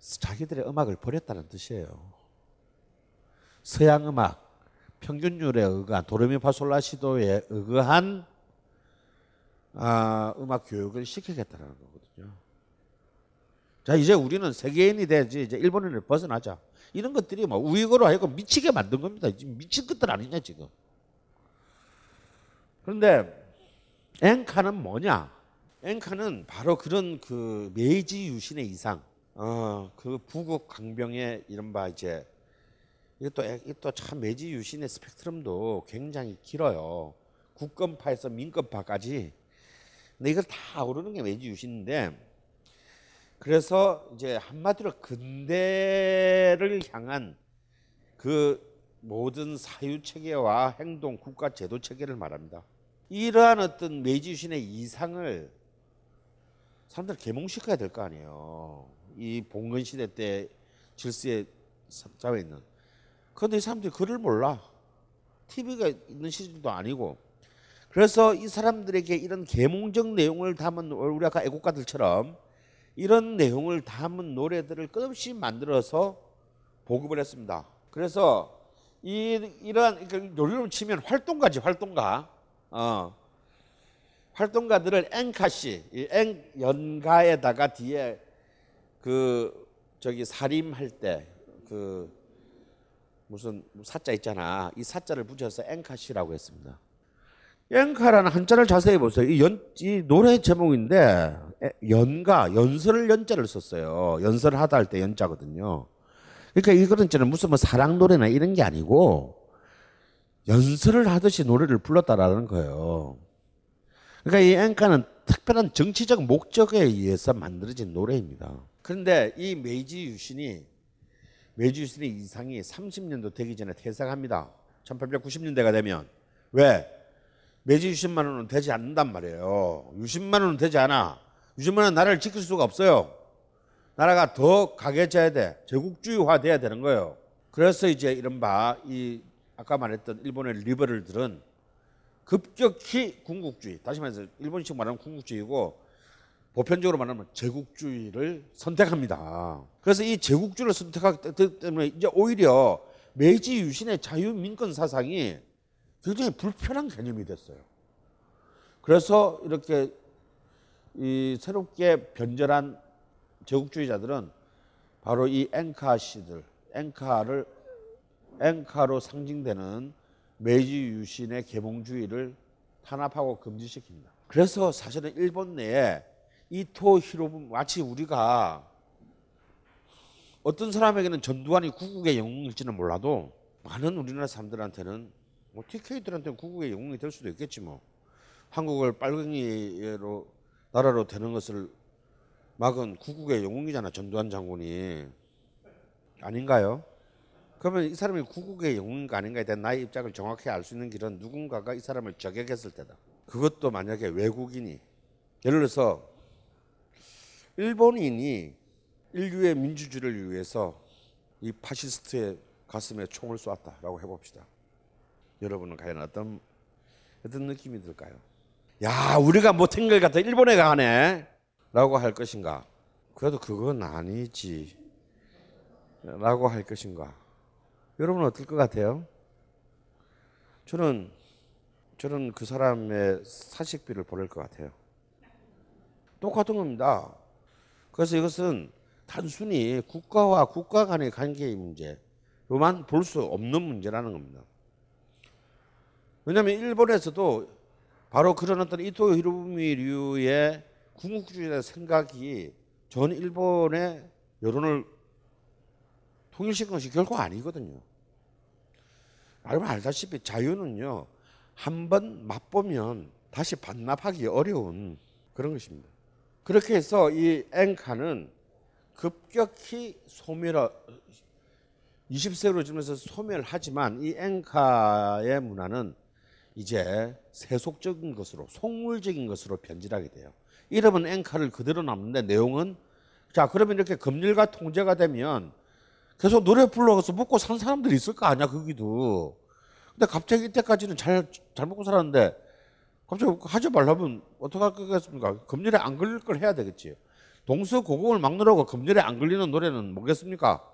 자기들의 음악을 버렸다는 뜻이에요. 서양 음악 평균율에 의거한 도레미파솔라시도에 의거한 아, 음악 교육을 시키겠다는 거거든요. 자 이제 우리는 세계인이 되지 이제 일본인을 벗어나자. 이런 것들이 뭐 우익으로 하여금 미치게 만든 겁니다. 미친 것들 아니냐 지금. 그런데 엔카는 뭐냐? 엔카는 바로 그런 그 메이지 유신의 이상, 어, 그 부국 강병의 이른바 이제 이것도 이것도 참 메이지 유신의 스펙트럼도 굉장히 길어요. 국권파에서 민권파까지. 근데 이걸 다 아우르는 게 메이지 유신인데 그래서 이제 한마디로 근대를 향한 그 모든 사유 체계와 행동, 국가 제도 체계를 말합니다. 이러한 어떤 메이지 유신의 이상을 사람들 계몽시켜야 될 거 아니에요. 이 봉건 시대 때 질서에 잡혀 있는. 그런데 이 사람들이 글을 몰라. TV가 있는 시절도 아니고. 그래서 이 사람들에게 이런 계몽적 내용을 담은 우리 아까 애국가들처럼 이런 내용을 담은 노래들을 끝없이 만들어서 보급을 했습니다. 그래서 이 이러한 요리로 치면 활동가지 활동가. 어. 활동가들을 앵카시, 앵 연가에다가 뒤에 그 저기 사림할 때 그 무슨 사자 있잖아. 이 사자를 붙여서 앵카시라고 했습니다. 앵카라는 한자를 자세히 보세요. 이, 연, 이 노래 제목인데 연가, 연설 연자를 썼어요. 연설하다 할 때 연자거든요. 그러니까 이거는 저는 무슨 뭐 사랑 노래나 이런 게 아니고 연설을 하듯이 노래를 불렀다라는 거예요. 그러니까 이 앵카는 특별한 정치적 목적에 의해서 만들어진 노래입니다. 그런데 이 메이지 유신이 메이지 유신의 이상이 30년도 되기 전에 퇴색합니다. 1890년대가 되면 왜? 매지 60만 원은 되지 않는단 말이에요. 60만 원은 되지 않아. 60만 원은 나라를 지킬 수가 없어요. 나라가 더 강해져야 돼. 제국주의화 돼야 되는 거예요. 그래서 이제 이른바 이 아까 말했던 일본의 리버럴들은 급격히 군국주의, 다시 말해서 일본식 말하면 군국주의고 보편적으로 말하면 제국주의를 선택합니다. 그래서 이 제국주의를 선택하기 때문에 이제 오히려 메이지 유신의 자유민권 사상이 굉장히 불편한 개념이 됐어요. 그래서 이렇게 이 새롭게 변절한 제국주의자들은 바로 이 앵카 씨들, 앵카를 앵카로 상징되는 메이지 유신의 계몽주의를 탄압하고 금지시킵니다. 그래서 사실은 일본 내에 이토 히로부 마치 우리가 어떤 사람에게는 전두환이 구국의 영웅일지는 몰라도 많은 우리나라 사람들한테는 뭐 TK들한테는 구국의 영웅이 될 수도 있겠지 뭐 한국을 빨갱이로 나라로 되는 것을 막은 구국의 영웅이잖아 전두환 장군이 아닌가요? 그러면 이 사람이 구국의 영웅인가 아닌가에 대한 나의 입장을 정확히 알 수 있는 길은 누군가가 이 사람을 저격했을 때다. 그것도 만약에 외국인이 예를 들어서 일본인이 인류의 민주주의를 위해서 이 파시스트의 가슴에 총을 쏘았다라고 해봅시다. 여러분은 과연 어떤 어떤 느낌이 들까요? 야 우리가 못한 걸 갖다 일본에 가네 라고 할 것인가? 그래도 그건 아니지 라고 할 것인가? 여러분은 어떨 것 같아요? 저는 저는 그 사람의 사식비를 보낼 것 같아요. 똑같은 겁니다. 그래서 이것은 단순히 국가와 국가 간의 관계의 문제로만 볼 수 없는 문제라는 겁니다. 왜냐하면 일본에서도 바로 그런 어떤 이토 히로부미류의 궁극주의의 생각이 전 일본의 여론을 통일시킨 것이 결코 아니거든요. 여러분 알다시피 자유는요 한 번 맛보면 다시 반납하기 어려운 그런 것입니다. 그렇게 해서 이 앵카는 급격히 소멸 20세로 지면서 소멸하지만 이 앵카의 문화는 이제 세속적인 것으로 속물적인 것으로 변질하게 돼요. 이름은 앵카를 그대로 남는데 내용은 자 그러면 이렇게 검열과 통제가 되면 계속 노래 불러서 먹고 산 사람들이 있을 거 아니야 거기도. 근데 갑자기 이때까지는 잘 잘 먹고 살았는데 갑자기 하지 말라면 어떡할 거겠습니까? 검열에 안 걸릴 걸 해야 되겠지. 동서고공을 막느라고 검열에 안 걸리는 노래는 뭐겠습니까?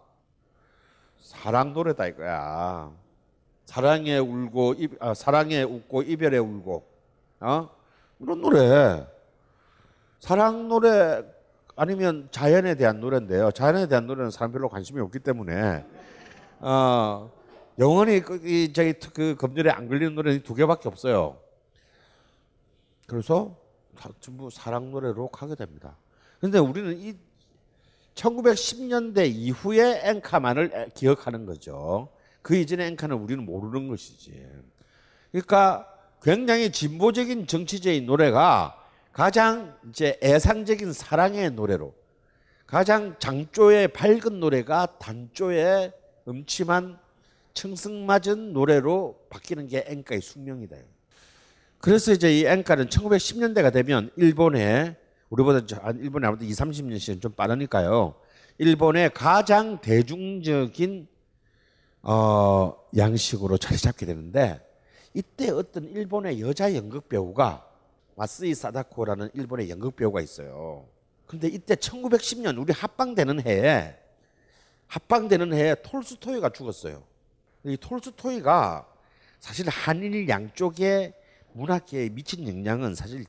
사랑 노래다 이거야. 사랑에 울고 이, 아, 사랑에 웃고 이별에 울고 어? 이런 노래. 사랑 노래 아니면 자연에 대한 노래인데요. 자연에 대한 노래는 사람 별로 관심이 없기 때문에 어, 영원히 그, 이 저기 그 검열에 안 걸리는 노래는 두 개밖에 없어요. 그래서 전부 사랑 노래로 가게 됩니다. 근데 우리는 이 1910년대 이후의 앵카만을 기억하는 거죠. 그 이전의 앵카는 우리는 모르는 것이지. 그러니까 굉장히 진보적인 정치제의 노래가 가장 이제 애상적인 사랑의 노래로 가장 장조의 밝은 노래가 단조의 음침한 청승맞은 노래로 바뀌는 게 앵카의 숙명이다. 그래서 이제 이 앵카는 1910년대가 되면 일본에 우리보다 일본에 아무튼 2, 30년씩은 좀 빠르니까요. 일본의 가장 대중적인 어, 양식으로 자리 잡게 되는데 이때 어떤 일본의 여자 연극 배우가 마스이 사다코라는 일본의 연극 배우가 있어요. 근데 이때 1910년 우리 합방되는 해에 합방되는 해에 톨스토이가 죽었어요. 이 톨스토이가 사실 한일 양쪽의 문학계에 미친 영향은 사실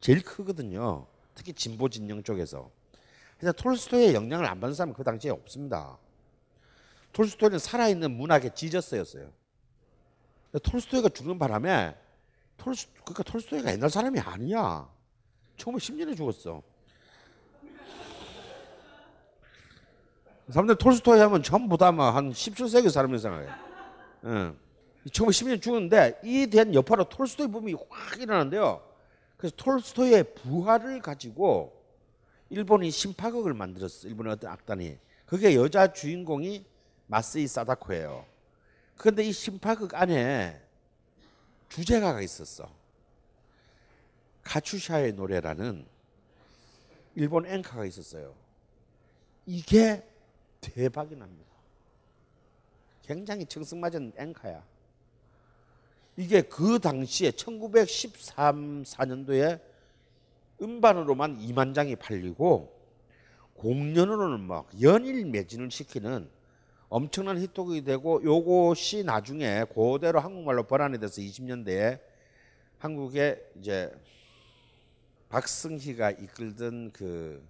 제일 크거든요. 특히 진보 진영 쪽에서. 그래서 톨스토이의 영향을 안 받는 사람은 그 당시에 없습니다. 톨스토이는 살아있는 문학의 지저스였어요. 톨스토이가 죽는 바람에 톨스 그러니까 톨스토이가 옛날 사람이 아니야. 1910년에 죽었어. 사람들 톨스토이 하면 전부 다한 17세기 사람이 생각해. 응. 1910년 죽었는데 이에 대한 여파로 톨스토이 붐이 확 일어났는데요. 그래서 톨스토이의 부활을 가지고 일본이 심파극을 만들었어. 일본의 어떤 악단이. 그게 여자 주인공이 마스이 사다코예요. 그런데 이 심파극 안에 주제가가 있었어. 카추샤의 노래라는 일본 앵카가 있었어요. 이게 대박이 납니다. 굉장히 청승맞은 앵카야. 이게 그 당시에 1913, 4년도에 음반으로만 2만 장이 팔리고 공연으로는 막 연일 매진을 시키는 엄청난 히트곡이 되고 요것이 나중에 그대로 한국말로 번안이 돼서 20년대에 한국에 이제 박승희가 이끌던 그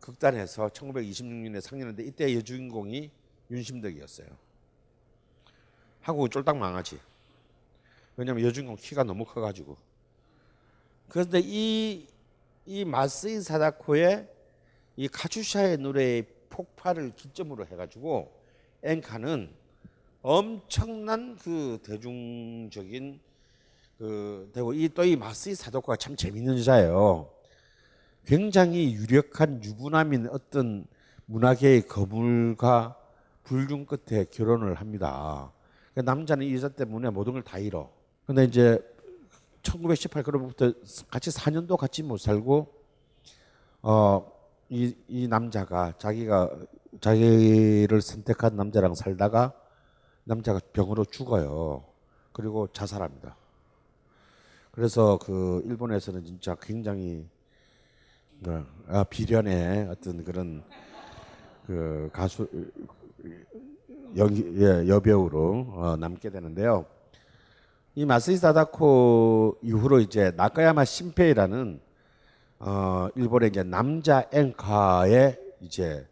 극단에서 1926년에 상연했는데 이때 여주인공이 윤심덕이었어요. 한국은 쫄딱 망하지. 왜냐하면 여주인공 키가 너무 커가지고. 그런데 이 이 마스인 사다코의 이 카츄샤의 노래의 폭발을 기점으로 해가지고 엔카는 엄청난 그 대중적인 그 되고 이 또 이 마스인 사다코가 참 재밌는 여자예요. 굉장히 유력한 유부남인 어떤 문화계의 거물과 불륜 끝에 결혼을 합니다. 그 남자는 이 여자 때문에 모든 걸 다 잃어. 근데 이제 1918 그로부터 같이 4년도 같이 못 살고 어 이 이 남자가 자기가 자기를 선택한 남자랑 살다가 남자가 병으로 죽어요. 그리고 자살합니다. 그래서 그 일본에서는 진짜 굉장히 어, 아, 비련의 어떤 그런 그 가수 연기 예, 여배우로 어, 남게 되는데요. 이 마스이 사다코 이후로 이제 나카야마 신페이라는 어, 일본의 이제 남자 앵커의 이제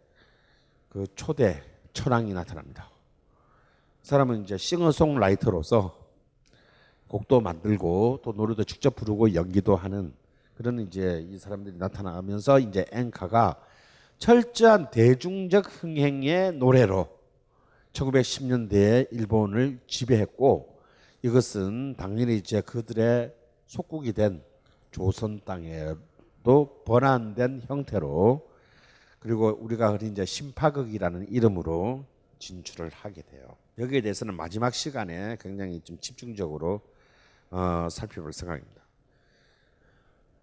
그 초대 천왕이 나타납니다. 그 사람은 이제 싱어송라이터로서 곡도 만들고 또 노래도 직접 부르고 연기도 하는 그런 이제 이 사람들이 나타나면서 이제 앵커가 철저한 대중적 흥행의 노래로 1910년대에 일본을 지배했고 이것은 당연히 이제 그들의 속국이 된 조선 땅에 도 번안된 형태로 그리고 우리가 흔히 이제 심파극이라는 이름으로 진출을 하게 돼요. 여기에 대해서는 마지막 시간에 굉장히 좀 집중적으로 어, 살펴볼 생각입니다.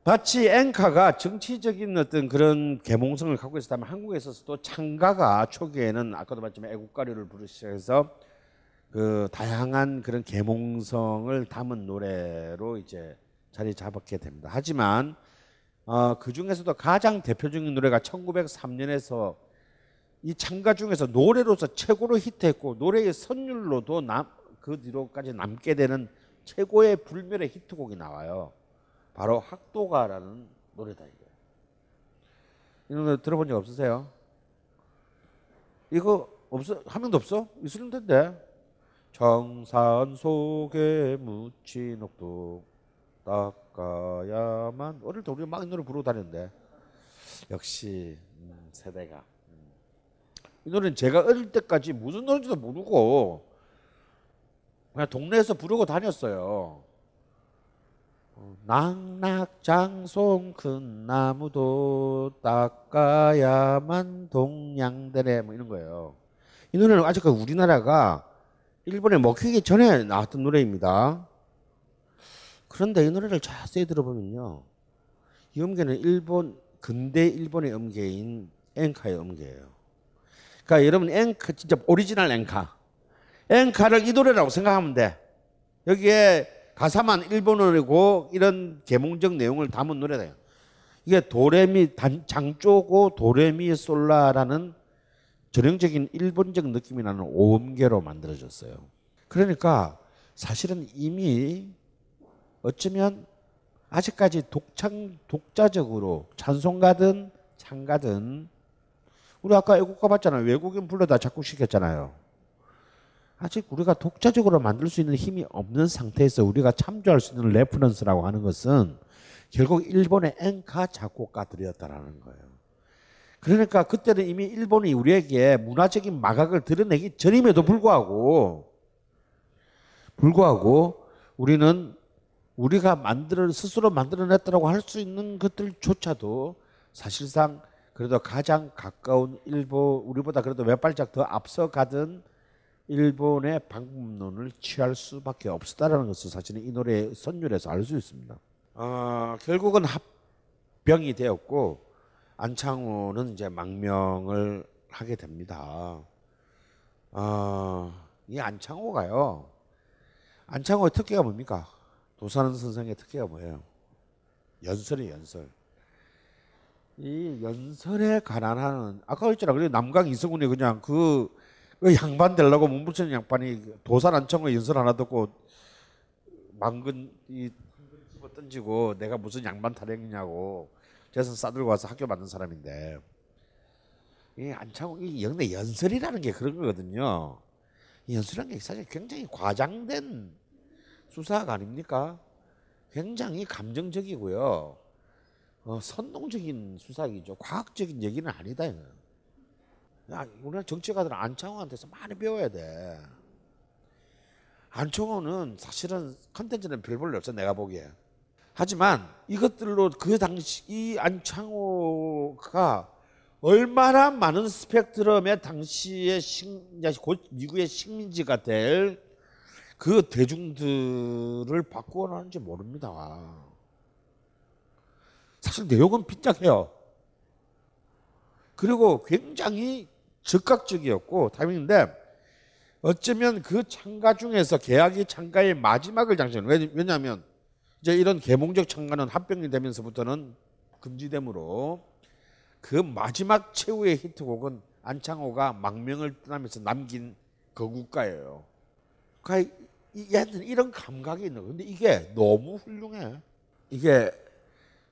마치 앵카가 정치적인 어떤 그런 계몽성을 갖고 있었다면 한국에서도 창가가 초기에는 아까도 말했지만 애국가요를 부르시면서 그 다양한 그런 계몽성을 담은 노래로 이제 자리 잡았게 됩니다. 하지만 어, 그 중에서도 가장 대표적인 노래가 1903년에서 이 창가 중에서 노래로서 최고로 히트했고 노래의 선율로도 남, 그 뒤로까지 남게 되는 최고의 불멸의 히트곡이 나와요. 바로 학도가라는 노래다 이거예요. 이 노래 들어본 적 없으세요? 이거 없어 한 명도 없어? 있을 텐데. 정산 속에 묻힌 옥도 닦아야만 어릴 때 우리 막이 노래 부르고 다녔는데 역시 음, 세대가 음. 이 노래는 제가 어릴 때까지 무슨 노래인지도 모르고 그냥 동네에서 부르고 다녔어요. 낙낙장송 큰 나무도 닦아야만 동양되네 뭐 이런 거예요. 이 노래는 아직까지 우리나라가 일본에 먹히기 전에 나왔던 노래입니다. 그런데 이 노래를 자세히 들어보면요. 이 음계는 일본 근대 일본의 음계인 엔카의 음계예요. 그러니까 여러분 엔카 진짜 오리지널 엔카. 엔카를 이 노래라고 생각하면 돼. 여기에 가사만 일본어이고 이런 계몽적 내용을 담은 노래다. 이게 도레미 단, 장조고 도레미 솔라라는 전형적인 일본적 느낌이 나는 오음계로 만들어졌어요. 그러니까 사실은 이미 어쩌면 아직까지 독창 독자적으로 찬송가든 창가든 우리 아까 애국가 봤잖아요. 외국인 불러다 작곡시켰잖아요. 아직 우리가 독자적으로 만들 수 있는 힘이 없는 상태에서 우리가 참조할 수 있는 레퍼런스라고 하는 것은 결국 일본의 엔카 작곡가들이었다라는 거예요. 그러니까 그때는 이미 일본이 우리에게 문화적인 마각을 드러내기 전임에도 불구하고 불구하고 우리는 우리가 만들어 스스로 만들어냈다고 할 수 있는 것들조차도 사실상 그래도 가장 가까운 일본 우리보다 그래도 몇 발짝 더 앞서가던 일본의 방법론을 취할 수밖에 없었다라는 것을 사실은 이 노래의 선율에서 알 수 있습니다. 어, 결국은 합병이 되었고 안창호는 이제 망명을 하게 됩니다. 어, 이 안창호가요. 안창호의 특기가 뭡니까? 도산은 선생의 특기가 뭐예요? 연설이 연설. 이 연설에 관한 하는 아까 했잖아. 그래 남강 이성훈이 그냥 그 그 양반 되려고 문부천 양반이 도산 안청을 연설 하나 듣고 망근 이 던지고 내가 무슨 양반 타령이냐고 재선 싸들고 와서 학교 만든 사람인데 이 안창호 이 영내 연설이라는 게 그런 거거든요. 이 연설이라는 게 사실 굉장히 과장된 수사가 아닙니까? 굉장히 감정적이고요. 어, 어, 선동적인 수사이죠. 과학적인 얘기는 아니다. 이거. 야, 우리나라 정치가들은 안창호한테서 많이 배워야 돼. 안창호는 사실은 컨텐츠는 별 볼일 없어 내가 보기에. 하지만 이것들로 그 당시 이 안창호가 얼마나 많은 스펙트럼의 당시의 식, 곧 미국의 식민지가 될 그 대중들을 바꾸어나는지 모릅니다. 사실 내용은 빈약해요. 그리고 굉장히 적극적이었고 타이밍인데 어쩌면 그 창가 중에서 계약이 창가의 마지막을 장식하는 왜냐하면 이제 이런 계몽적 창가는 합병이 되면서부터는 금지되므로 그 마지막 최후의 히트곡은 안창호가 망명을 떠나면서 남긴 거국가예요. 그러니까 얘는 이런 감각이 있는 거. 근데 이게 너무 훌륭해. 이게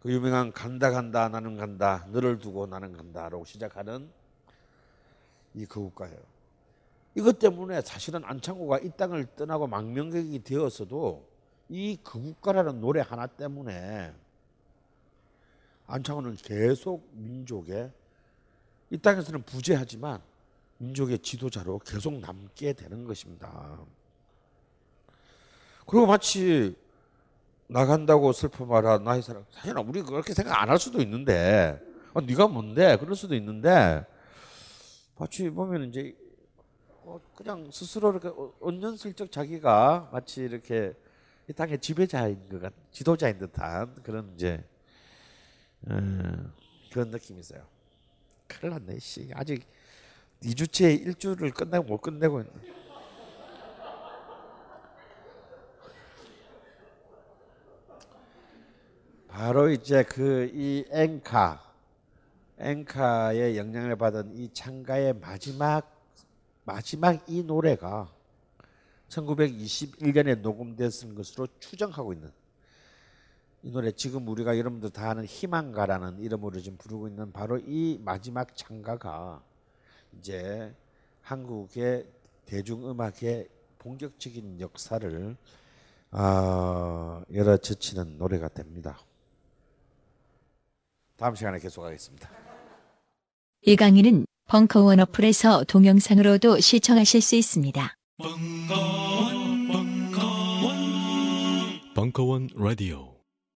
그 유명한 간다 간다 나는 간다 너를 두고 나는 간다라고 시작하는 이 거국가예요. 이것 때문에 사실은 안창호가 이 땅을 떠나고 망명객이 되었어도 이 거국가라는 노래 하나 때문에 안창호는 계속 민족의 이 땅에서는 부재하지만 민족의 지도자로 계속 남게 되는 것입니다. 그리고 마치 나간다고 슬퍼 말아 나의 사랑 사실은 우리 그렇게 생각 안 할 수도 있는데 어, 네가 뭔데 그럴 수도 있는데 마치 보면 이제 어, 그냥 스스로 이렇게 언년슬쩍 자기가 마치 이렇게 이 땅의 지배자인 것 같, 지도자인 듯한 그런 이제 음, 그런 느낌이 있어요. 큰일 났네, 씨. 아직 2주째 일주를 끝내고 못 끝내고 있네. 바로 이제 그이 앵카 앵카의 영향을 받은 이 창가의 마지막 마지막 이 노래가 1921년에 녹음됐은 것으로 추정하고 있는 이 노래 지금 우리가 여러분들 다 아는 희망가라는 이름으로 지금 부르고 있는 바로 이 마지막 창가가 이제 한국의 대중음악의 본격적인 역사를 어, 열어젖히는 노래가 됩니다. 다음 시간에 계속하겠습니다. 이 강의는 벙커원 어플에서 동영상으로도 시청하실 수 있습니다. 벙커원 라디오